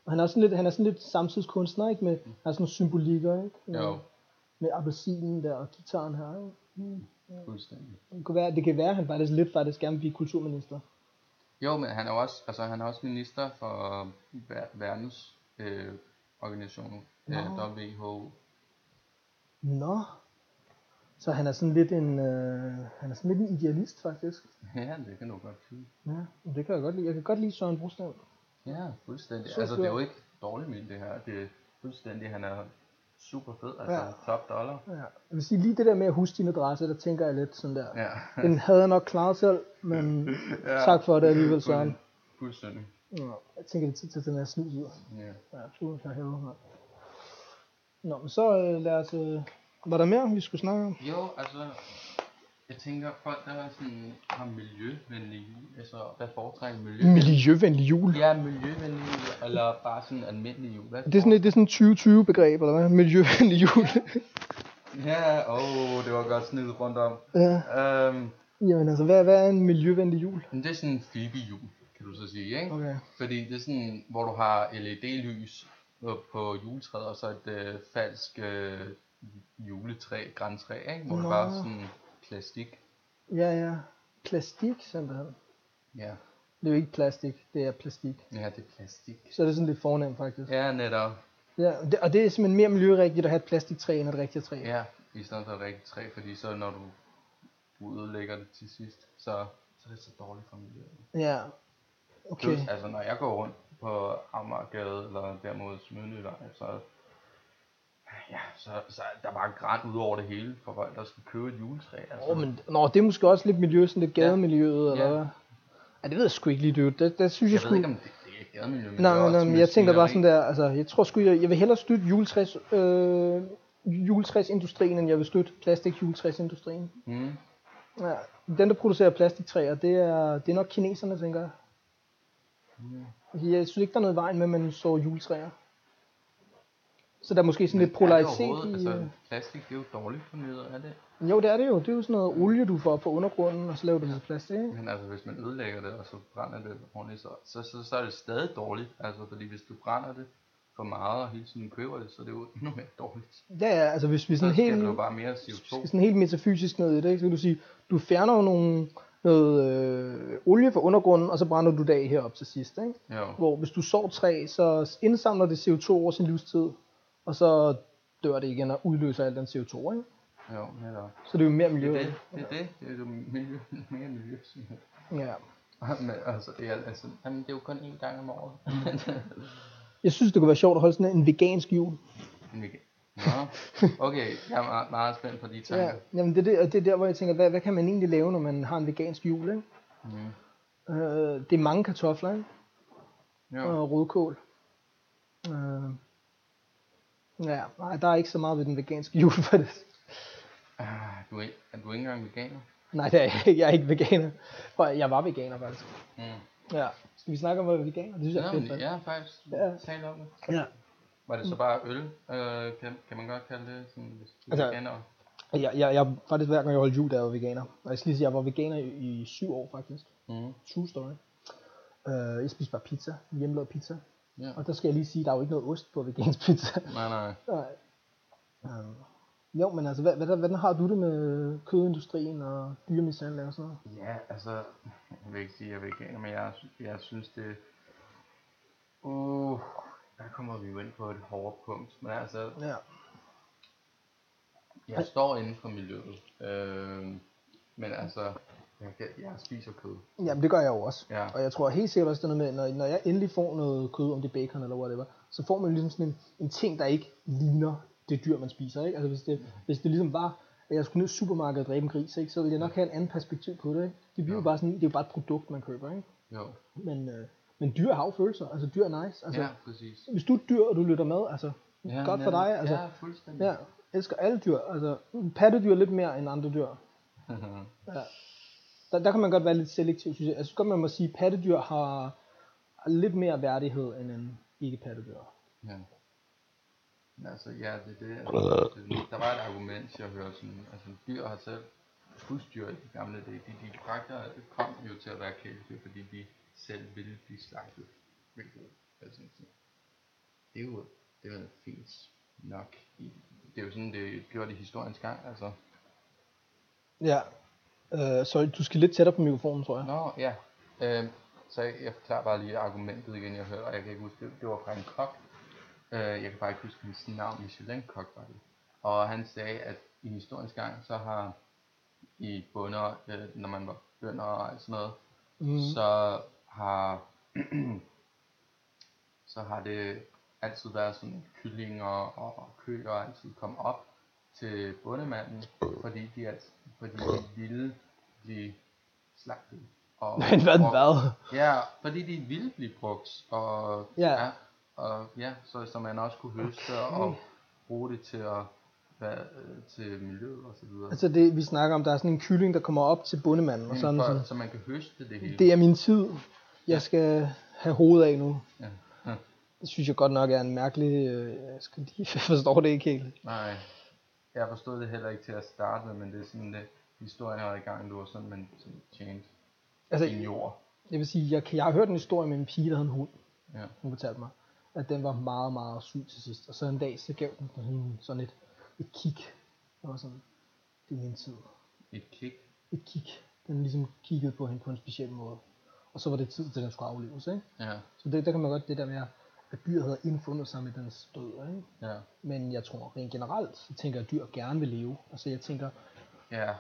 han er sådan lidt, han er sådan lidt samtidskunstner, ikke? Med, han har sådan nogle symbolikker, ikke? Med, Jo, med appelsinen der og gitaren her, ikke? Mm. fuldstændig. Det kan være, det kan være, at han faktisk lidt faktisk gerne vil blive kulturminister. Jo, men han er også, altså, han er også minister for ver- verdens øh, organisation, øh, Nå. WHO. Nå. Så han er sådan lidt en, øh, han er sådan lidt en idealist, faktisk. Ja, det kan du godt sige. Ja, det kan jeg godt lide. Jeg kan godt lide Søren Brostrøm. Ja, fuldstændig. Så altså, det er jo ikke dårligt ment det her. Det er fuldstændig, han er super fed. Altså, Ja. top dollar. Ja. Jeg vil sige, lige det der med at huske din adresse, der tænker jeg lidt sådan der. Ja. Den havde jeg nok klaret selv, men ja. tak for det alligevel, Søren. Fuldstændig. Ja, jeg tænker, det er tid til den her snus ud. Ja. Ja, tusind tak helvede. mand. Nå, men så øh, lad os... Øh, var der mere, vi skulle snakke om? Jo, altså, jeg tænker, folk der er sådan, har miljøvenlige, altså, hvad foretrækker miljø? Miljøvenlig jul. Ja, miljøvenlig jul, eller bare sådan almindelig jul. Hvad Det er sådan et, det er sådan et 2020 begreb, eller hvad? Miljøvenlig jul. Ja, åh, oh, det var godt snedet rundt om. ja. Øhm, Jamen altså, hvad, hvad er en miljøvenlig jul? det er sådan en Phoebe-jul, kan du så sige, ikke? Okay. Fordi det er sådan, hvor du har LED-lys på, på juletræet, og så et øh, falsk øh, juletræ, græntræ, ikke? Hvor det Nå. bare er sådan plastik. Ja, ja. Plastik, simpelthen. Ja. Det er jo ikke plastik, det er plastik. ja, det er plastik. Så er det sådan lidt fornemt, faktisk. Ja, netop. Ja, det, og det er simpelthen mere miljørigtigt at have et plastiktræ end et rigtigt træ. Ja, i stedet for et rigtigt træ, fordi så når du, du ødelægger det til sidst, så, så er det så dårligt for miljøet. Ja. Okay. Plus, altså når jeg går rundt på Amagergade eller der mod så, ja, så, så er der bare græn ud over det hele for folk, der skal købe et juletræ. Altså. Åh, men, nå, det er måske også lidt miljø, sådan lidt Ja. gademiljøet, eller Ja. hvad? Ja, det ved jeg sgu ikke lige, dude. Det, det synes jeg, jeg sgu... ikke, om det, det er gademiljø, men Nej, er nej, nej, men jeg tænker bare sådan der, altså, jeg tror sgu, jeg, jeg vil hellere støtte juletræs, øh, juletræsindustrien, end jeg vil støtte plastik-juletræsindustrien. Mm. Ja, den, der producerer plastiktræer, det er, det er nok kineserne, tænker jeg. Mm. Jeg synes ikke, der er noget i vejen med, at man så juletræer. Så der er måske sådan lidt polaritet i... Altså, øh, plastik, det er jo dårligt for miljøet, er det? Jo, det er det jo. Det er jo sådan noget olie, du får på undergrunden, og så laver du det til plastik, ikke? Men altså, hvis man ødelægger det, og så brænder det ordentligt, så, så, så, så er det stadig dårligt. Altså, fordi hvis du brænder det for meget, og hele tiden køber det, så er det jo endnu mere dårligt. Ja, ja, altså hvis vi Så sådan skaber helt... det jo bare mere skal CO2. sådan helt metafysisk ned i det, ikke? så kan du sige, du fjerner jo nogle, noget øh, olie fra undergrunden, og så brænder du det af heroppe til sidst. Ikke? Jo, Hvor hvis du sår træ, så indsamler det CO2 over sin livstid, og så dør det igen og udløser al den CO2. Ikke? jo, netop. Så det er jo mere Det miljø. er det, det er det. Det er jo miljø, mere miljø. Ja. Men altså, det er, altså, jamen, det er jo kun én gang om året. Jeg synes, det kunne være sjovt at holde sådan en vegansk jul. Men vi- Nå, okay, jeg er meget, meget spændt på de tanker. Ja, jamen det er, det, det er der, hvor jeg tænker, hvad, hvad kan man egentlig lave, når man har en vegansk jul? Ikke? Mm. Øh, det er mange kartofler ikke? Jo. og rødkål. Øh, ja, nej, der er ikke så meget ved den veganske jul for det. Ah, du er, er du ikke engang veganer? Nej, det er jeg ikke. Jeg er ikke veganer. For jeg var veganer faktisk. Mm. Ja. Skal vi snakke om at være veganer? Det synes jeg er Ja, fedt. ja, faktisk. Ja. Tal om det. ja. Var det så bare øl? Øh, kan, kan man godt kalde det sådan, hvis du Altså- veganer? Jeg, jeg, jeg, faktisk hver gang jeg holdt jul, da jeg var veganer. Og jeg skal lige sige, jeg var veganer i, i syv år faktisk. Mm. True story. Øh, jeg spiste bare pizza. Hjemmelavet pizza. Ja. Og der skal jeg lige sige, der er jo ikke noget ost på vegansk pizza. Nej, nej. Nej. Um, jo, men altså, hvad, hvad, hvordan har du det med kødindustrien og dyremishandling og sådan noget? Ja, altså, jeg vil ikke sige, at jeg er veganer, men jeg, jeg synes det... Uh, der kommer vi jo ind på et hårdt punkt. Men altså, Ja. jeg står inden for miljøet. Øh, men altså, jeg, jeg spiser kød. Jamen, det gør jeg jo også. Ja. Og jeg tror helt sikkert også, det er noget med, når, når jeg endelig får noget kød, om det er bacon eller whatever, så får man ligesom sådan en, en ting, der ikke ligner det dyr, man spiser. Ikke? Altså, hvis det, hvis det ligesom var, at jeg skulle ned i supermarkedet og dræbe en gris, ikke? så ville jeg nok have en anden perspektiv på det. Ikke? Det, bliver jo bare sådan, det er jo bare et produkt, man køber. Ikke? Jo, Men, øh, men dyr har jo følelser. Altså, dyr er nice. Altså, ja, præcis. Hvis du er dyr, og du lytter med, altså, Ja, godt for dig. Altså, Ja, fuldstændig. Ja, jeg elsker alle dyr. Altså, pattedyr lidt mere end andre dyr. Ja. Der, der kan man godt være lidt selektiv, synes jeg. Jeg synes godt, man må sige, at pattedyr har, har lidt mere værdighed end en ikke-pattedyr. Ja. Altså, ja, det er det. Altså, det, der var et argument, jeg hørte sådan, altså dyr har selv, husdyr i de gamle dage, de, de prakter, kom jo til at være kæledyr, fordi de selv ville blive slagtet. Hvilket, altså, det er jo, det er fint nok. Det er jo sådan, det gjort i historiens gang, altså. Ja. Øh, så du skal lidt tættere på mikrofonen, tror jeg. Nå, ja. Øh, så jeg, jeg forklarer bare lige argumentet igen, jeg hørte, og jeg kan ikke huske det. Det var fra en kok. Øh, jeg kan bare ikke huske hans navn, Michelin-kok var det. Og han sagde, at i historiens gang, så har i bunder, øh, når man var bønder og alt sådan noget, Mm. så har så har det altid været sådan at kyllinger og køer altid kom op til bondemanden, fordi de, alt, fordi de ville blive slagtet. Og, Men hvad, og- hvad? Ja, fordi de ville blive brugt, og Ja. ja, og, ja så, så man også kunne høste og bruge det til at være, øh, til miljøet og så videre. Altså det, vi snakker om, der er sådan en kylling, der kommer op til bondemanden, og så er den for, sådan, så man kan høste det hele. det er min tid, jeg skal have hovedet af nu. Ja. Ja. Det synes jeg godt nok er en mærkelig, øh, jeg skal lige jeg forstår det ikke helt. Nej, jeg forstod det heller ikke til at starte med, men det er sådan, det historien har i gang, det var sådan, man sådan tjente Altså, sin jord. jeg vil sige, jeg, jeg har hørt en historie med en pige, der havde en hund. Ja. Hun fortalte mig, at den var meget, meget syg til sidst. Og så en dag, så gav den sådan, sådan et et kig. Det var sådan, det er min tid. Et kick. Et kig. Den ligesom kiggede på hende på en speciel måde. Og så var det tid til, at den skulle afleves, ikke? Ja. Så det, der kan man godt det der med, at dyr havde indfundet sig med dens død, ikke? Ja. Men jeg tror rent generelt, så tænker jeg, at dyr gerne vil leve. Altså jeg tænker, Ja.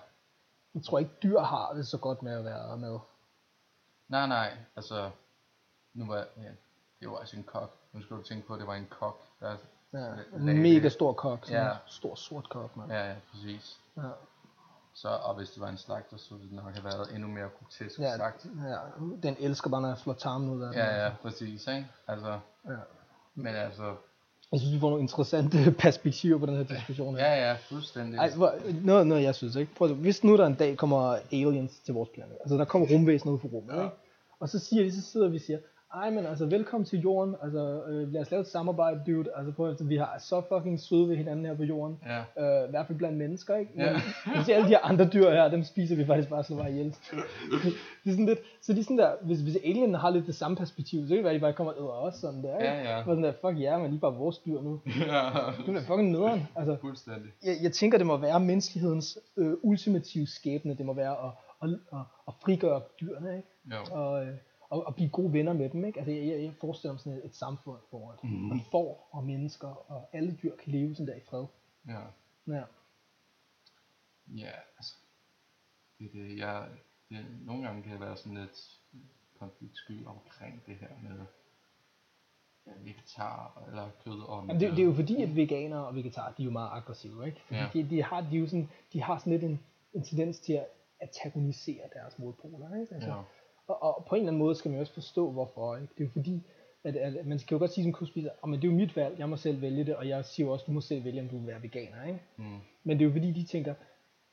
jeg tror ikke dyr har det så godt med at være med. Nej, nej. Altså, nu var ja, det var altså en kok. Nu skal du tænke på, at det var en kok. Der, Ja, en mega stor kok, sådan Ja. en stor sort kok, mand. Ja, ja, præcis. Ja. Så, og hvis det var en slagter, så ville det nok have været endnu mere grotesk Ja, sagt. ja, den elsker bare, når jeg slår tarmen ud af den. Ja, ja, præcis, ikke? Altså, ja. men altså, Jeg synes, vi får nogle interessante perspektiver på den her diskussion. her. ja, ja, fuldstændig. Ej, hvor, noget, noget jeg synes, ikke? Prøv at, hvis nu der en dag kommer aliens til vores planet, altså der kommer rumvæsener ud fra rummet, Ja. ikke? Og så siger de, så sidder vi og siger, ej men altså velkommen til jorden, altså øh, lad os lave et samarbejde, dude, altså prøv at, vi har så fucking søde ved hinanden her på jorden, Ja, øh, i hvert fald blandt mennesker, ikke? Men, Ja. så alle de her andre dyr her, dem spiser vi faktisk bare så bare ihjel. det er sådan lidt, så de er sådan der, hvis, hvis alien har lidt det samme perspektiv, så kan det være, at de bare kommer og æder os sådan der, ikke? Ja, ja. Hvor sådan der, fuck ja, men I er bare vores dyr nu. ja. Det er fucking nederen, altså fuldstændig. jeg, jeg tænker, det må være menneskehedens øh, ultimative skæbne. Det må være at, at, at, at frigøre dyrene, ikke? Jo. Og, øh, og, og blive gode venner med dem, ikke? Altså, jeg, jeg, jeg forestiller mig sådan et, et samfund, hvor at Mhm. man får og mennesker og alle dyr kan leve sådan der i fred. Ja. Ja. Ja, altså, det, det, jeg, det, nogle gange kan jeg være sådan lidt konfliktsky omkring det her med vegetar eller kød og Men det, det, er jo fordi, at veganere og vegetarer, de er jo meget aggressive, ikke? Fordi Ja. de, de, har, de, jo sådan, de har sådan lidt en, en tendens til at antagonisere deres modpoler, ikke? Altså, Ja. Og, på en eller anden måde skal man jo også forstå, hvorfor. Ikke? Det er jo fordi, at, at man kan jo godt sige som kostspiser, oh, men det er jo mit valg, jeg må selv vælge det, og jeg siger jo også, du må selv vælge, om du vil være veganer. Ikke? Mm. Men det er jo fordi, de tænker,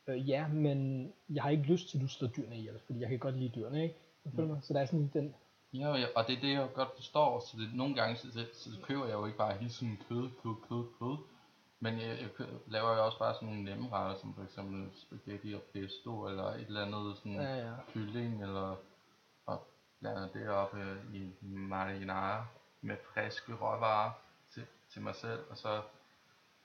øh, ja, men jeg har ikke lyst til, at du slår dyrene ihjel, fordi jeg kan godt lide dyrene. Ikke? Føler mig? Så der er sådan den, Ja, ja, og det er det, jeg godt forstår. Så det, nogle gange, så, så, så køber jeg jo ikke bare hele sådan kød, kød, kød, kød. Men jeg, jeg kø- laver jo også bare sådan nogle nemme retter, som for eksempel spaghetti og pesto, eller et eller andet sådan ja, ja. kylling, eller og blander det op øh, i marinara med friske råvarer til, til mig selv, og så,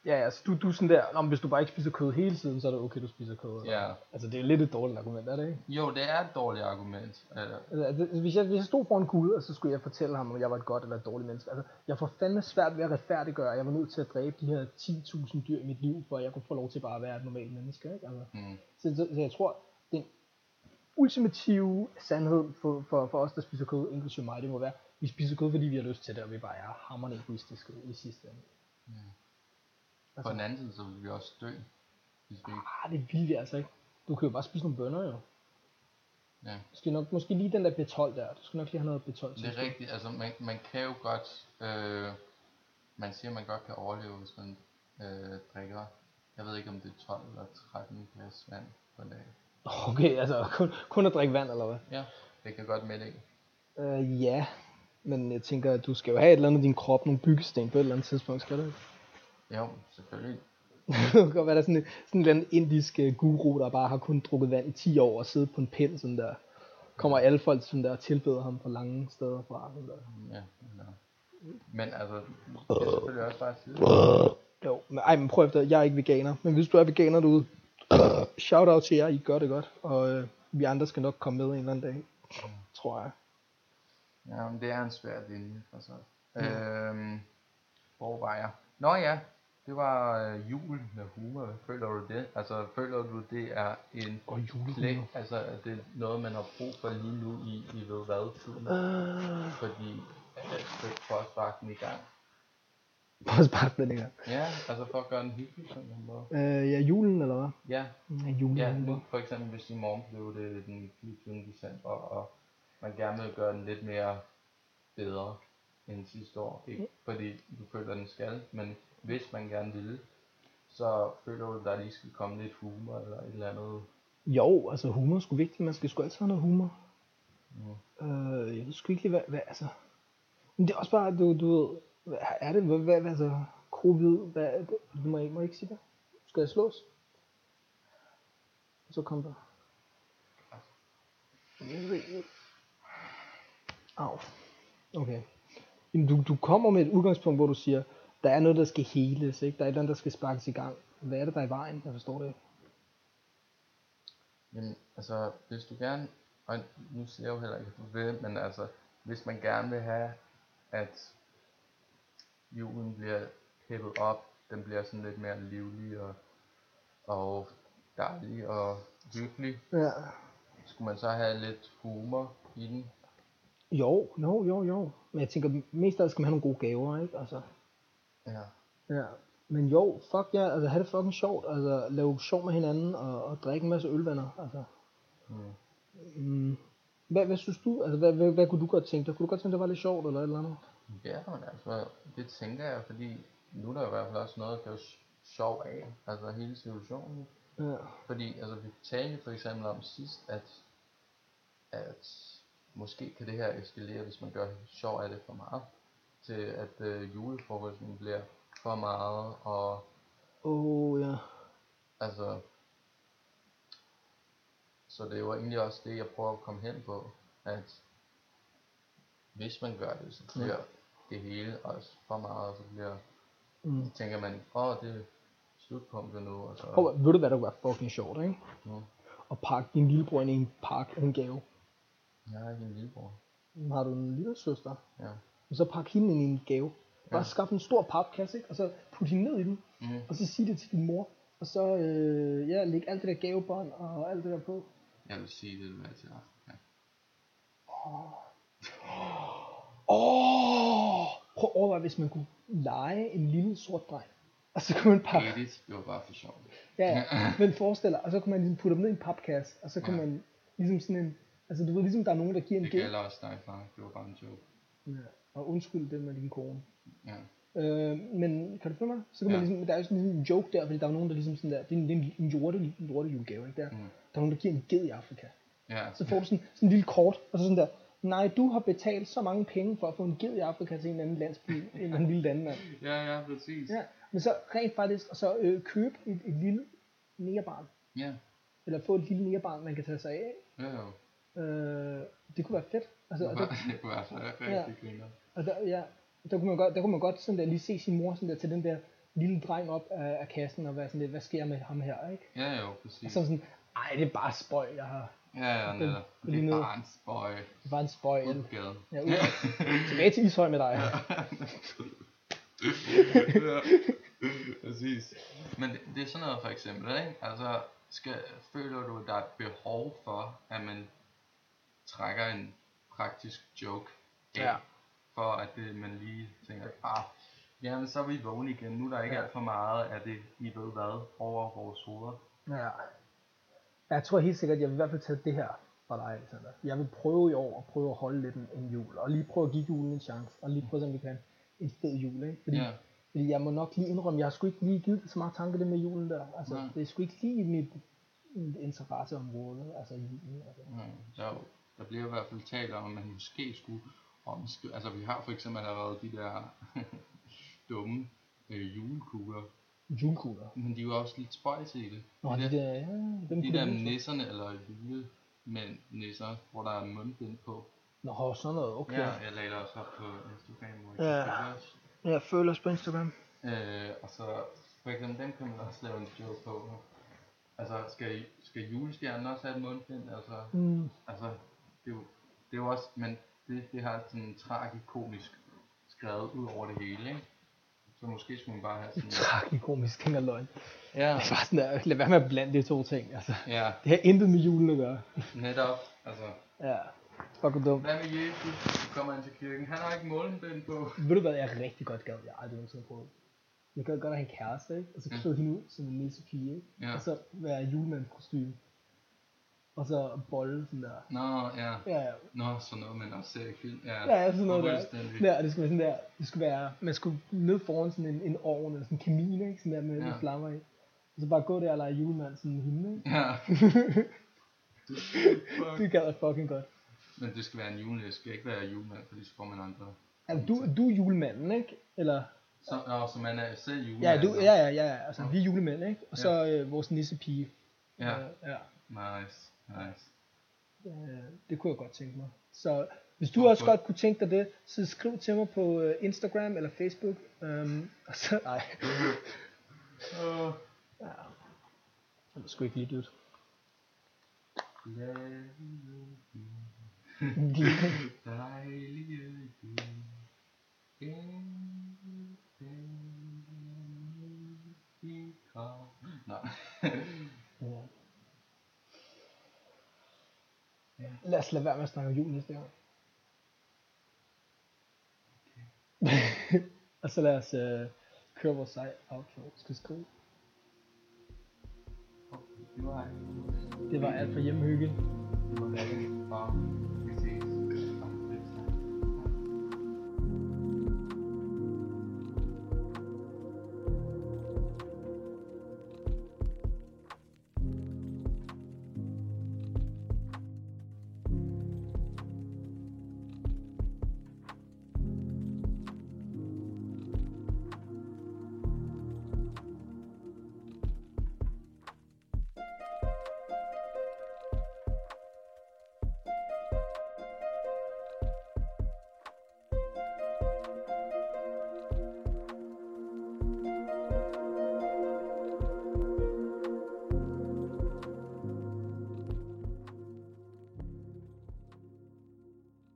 Ja, altså du, du er sådan der, men hvis du bare ikke spiser kød hele tiden, så er det okay, du spiser kød. eller? ja. Altså det er lidt et dårligt argument, er det ikke? Jo, det er et dårligt argument. Øh, Altså, altså, hvis, jeg, hvis jeg stod foran Gud, og så skulle jeg fortælle ham, om jeg var et godt eller et dårligt menneske. Altså, jeg får fandme svært ved at retfærdiggøre, at jeg var nødt til at dræbe de her 10.000 dyr i mit liv, for at jeg kunne få lov til bare at være et normalt menneske. Ikke? Altså, mm, så, så, så, jeg tror, den ultimative sandhed for, for, for os, der spiser kød, inklusive mig, det må være, vi spiser kød, fordi vi har lyst til det, og vi bare er hammerende egoistiske i sidste ende. på den anden side, så vil vi også dø, hvis vi ikke... Ah, det vil vi altså ikke. Du kan jo bare spise nogle bønner, jo. Ja. Du skal nok, måske lige den der B12 der. Du skal nok lige have noget B12 Det er rigtigt, altså man, man kan jo godt, øh, man siger, man godt kan overleve, hvis man øh, drikker, jeg ved ikke om det er 12 eller 13 glas vand på en dag. Okay, altså kun, kun at drikke vand, eller hvad? Ja, det kan godt mætte en. Øh, ja, men jeg tænker, at du skal jo have et eller andet i din krop, nogle byggesten på et eller andet tidspunkt, skal du ikke? Jo, selvfølgelig. det kan godt være, der er sådan en, sådan en eller anden indisk uh, guru, der bare har kun drukket vand i 10 år og siddet på en pind, sådan der. Kommer alle folk sådan der og tilbeder ham fra lange steder fra. Sådan der. Ja, eller. Men altså, det er selvfølgelig også bare sige. Jo, men, ej, men prøv efter, jeg er ikke veganer, men hvis du er veganer derude, shout out til jer, I gør det godt, og øh, vi andre skal nok komme med en eller anden dag, tror jeg. Ja, men det er en svær linje for så. Øhm, hvor var jeg? Nå ja, det var øh, jul med humor. Føler du det? Altså, føler du det er en Og julehumor. klæ, altså er det noget, man har brug for lige nu i, i ved hvad tiden? Fordi øh, det får sparke den i gang. prøv at sparke den her. Ja, altså for at gøre den hyggelig på en måde. Øh, ja, julen, eller hvad? Ja, Ja, julen. ja nu for eksempel hvis i morgen blev det den 24. december, og man gerne vil gøre den lidt mere bedre end sidste år. Ikke fordi du føler, den skal, men hvis man gerne vil, så føler du, der lige skal komme lidt humor eller et eller andet. Jo, altså humor er sgu vigtigt, man skal sgu altid have noget humor. Mm. Øh, jeg ved sgu ikke lige, hvad, hvad altså... Men det er også bare, du, du ved, hvad er det, hvad, hvad, hvad altså, covid, hvad er det? Du må, ikke- må ikke sige det. Skal jeg slås? Så kom der. Au. Okay. Jamen, du, du kommer med et udgangspunkt, hvor du siger, der er noget, der skal heles, ikke? Der er et eller andet, der skal sparkes i gang. Hvad er det, der er i vejen? Jeg forstår det ikke. Jamen, altså, hvis du gerne, og nu siger jeg jo heller ikke, at du vil, men altså, hvis man gerne vil have, at julen bliver hæppet op, den bliver sådan lidt mere livlig og, og dejlig og hyggelig, Ja. skulle man så have lidt humor i den? Jo, jo, jo, jo. Men jeg tænker, mest af alt skal man have nogle gode gaver, ikke? Altså, Ja. ja. Men jo, fuck ja, altså have det fucking sjovt, altså lave sjov med hinanden og, og drikke en masse ølvenner, altså. Mm. Mm. Hvad, hvad synes du, altså hvad, hvad, hvad kunne du godt tænke dig? Kunne du godt tænke dig, det var lidt sjovt eller et eller andet? Ja, men altså, det tænker jeg, fordi nu er der i hvert fald også noget at gøre sjov af, altså hele situationen. Ja. Fordi altså, vi talte for eksempel om sidst, at, at måske kan det her eskalere, hvis man gør sjov af det for meget. Til at øh, julefrokosten bliver for meget, og oh, ja. altså... Så det jo egentlig også det, jeg prøver at komme hen på, at hvis man gør det, så bliver det hele også for meget, og så bliver, Mm. tænker man, åh, oh, det er slutpunktet nu, og så... Og ved du hvad der være fucking sjovt, ikke? Mm. At pakke din lillebror ind i en pakke en gave. Jeg har ikke en lillebror. Har du en lille søster? Ja. Og så pakke hende ind i en gave. Bare Ja. skaffe en stor papkasse, ikke? Og så putte hende ned i den. Mm. Og så sige det til din mor. Og så øh, ja, lægge alt det der gavebånd og alt det der på. Jeg vil sige, det vil være til Afrika. Åh! Prøv at overveje, hvis man kunne lege en lille sort dreng. Og så kunne man pakke... Edith, det var bare for sjov. Ja, ja. Men forestil dig, og så kunne man ligesom putte dem ned i en papkasse. Og så kunne Ja. man ligesom sådan en... Altså du ved, ligesom der er nogen, der giver en Det gave. gælder også dig, far. Det var bare en joke. Ja. Og undskyld det med din kone. Ja. Øh, men kan du følge mig? Så kan man Ja. ligesom, der er jo sådan en joke der, fordi der er nogen, der ligesom sådan der, det er en, det en, en jorte, en jorte julegave, ikke der? Mm. Der er nogen, der giver en ged i Afrika. Ja. Så får du sådan, sådan en lille kort, og så sådan der, nej, du har betalt så mange penge for at få en ged i Afrika til en anden landsby, en eller anden lille landmand. Ja, ja, præcis. Ja, men så rent faktisk, og så øh, købe et, et lille nærebarn, Ja. eller få et lille nærebarn, man kan tage sig af. Ja, jo. Øh, det kunne være fedt. Altså, Det og var, der, det kunne være så rigtig Ja. griner. og der, ja, der kunne man godt, der kunne man godt sådan der, lige se sin mor sådan der, til den der lille dreng op af, af kassen, og være sådan lidt, hvad sker med ham her, ikke? Ja, jo, Og præcis. så sådan, ej, det er bare spøj, jeg har, Ja, ja, netop. det Det er bare en spøj. det var en spøj. Gaden. Ja, ud. Tilbage til Ishøj med dig. ja, præcis. Men det, det er sådan noget for eksempel, ikke? Altså, skal, føler du, at der er et behov for, at man trækker en praktisk joke af, Ja. for at det, man lige tænker, ah, jamen så er vi vågne igen, nu er der ikke Ja. alt for meget af det, I ved hvad, over vores hoveder. Ja. Jeg tror helt sikkert, jeg vil i hvert fald tage det her fra dig, Alexander. Jeg vil prøve i år at prøve at holde lidt en, en jul, og lige prøve at give julen en chance, og lige prøve, om vi kan en fed jul, ikke? Fordi, Ja. fordi jeg må nok lige indrømme, jeg har sgu ikke lige givet det så meget tanke det med julen der. Altså, Nej. det er sgu ikke lige mit, mit interesseområde, altså julen. Altså. Mm, der, er der bliver i hvert fald talt om, at man måske skulle omskrive, altså vi har for eksempel allerede de der dumme øh, julekugler, Julekugler. men de er jo også lidt spøjse i det. Nå, de, de der, ja, dem de der nisserne eller julemænd nisser, hvor der er mundbind på. Nå, sådan noget, okay. Ja, jeg lagde det også op på Instagram, hvor Ja. kan følge os. Jeg følger os på Instagram. Øh, og så for eksempel dem kan man også lave en joke på. Altså, skal, skal julestjernen også have et mundbind? Altså, Mm. altså, det er jo, det er jo også, men det, det har sådan tragikomisk skrevet ud over det hele, ikke? Så måske skulle man bare have sådan... Tragikomisk, ikke løgn. Ja, Det er bare sådan der, lad være med at blande de to ting, altså. ja, Det har intet med julen at gøre. netop. Altså, Ja, fucking dumt. hvad med Jesus? Du kommer ind til kirken. Han har ikke målenbind på. Ved du hvad, jeg rigtig godt gad? Jeg aldrig nogensinde prøvet. Jeg gad godt have en kæreste, ikke? Og så klæde hende ud som en nisse pige, ikke? Ja. Og så være julemandens kostume. Og så bolle sådan der. Nå, ja. Ja, ja. Nå, sådan noget, men også ser i film. Ja, Ja, ja, sådan noget der. Ja, og det skulle være sådan der, det skulle være, man skulle ned foran sådan en, en ovn, eller sådan en kamin, ikke? Sådan der med, Ja. flammer i. Og så bare gå der og lege julemand sådan en himne, ikke? Ja. Det, fuck. Det gad jeg fucking godt. Men det skal være en julenisse. Det skal ikke være julemand, fordi så får man andre. Altså, du, du er julemanden, ikke? Eller, Så, nå, så man er selv julemand. ja, du, ja, ja, ja, ja, altså, vi er julemænd, ikke? Og så øh, vores nissepige. Ja, Øh, ja. nice, nice. Øh, det kunne jeg godt tænke mig. Så hvis du også godt kunne tænke dig det, så skriv til mig på øh, Instagram eller Facebook. Um, og så, nej. Uh, Ja. Det var sgu ikke lige dyrt. Dejlige jul. En i kom. Nå. Ja. Lad os lade være med at snakke om jul næste gang. og så lad os øh, køre vores sej outro. Skal skrive. Okay, det var Det var alt for hjemmehygge. det var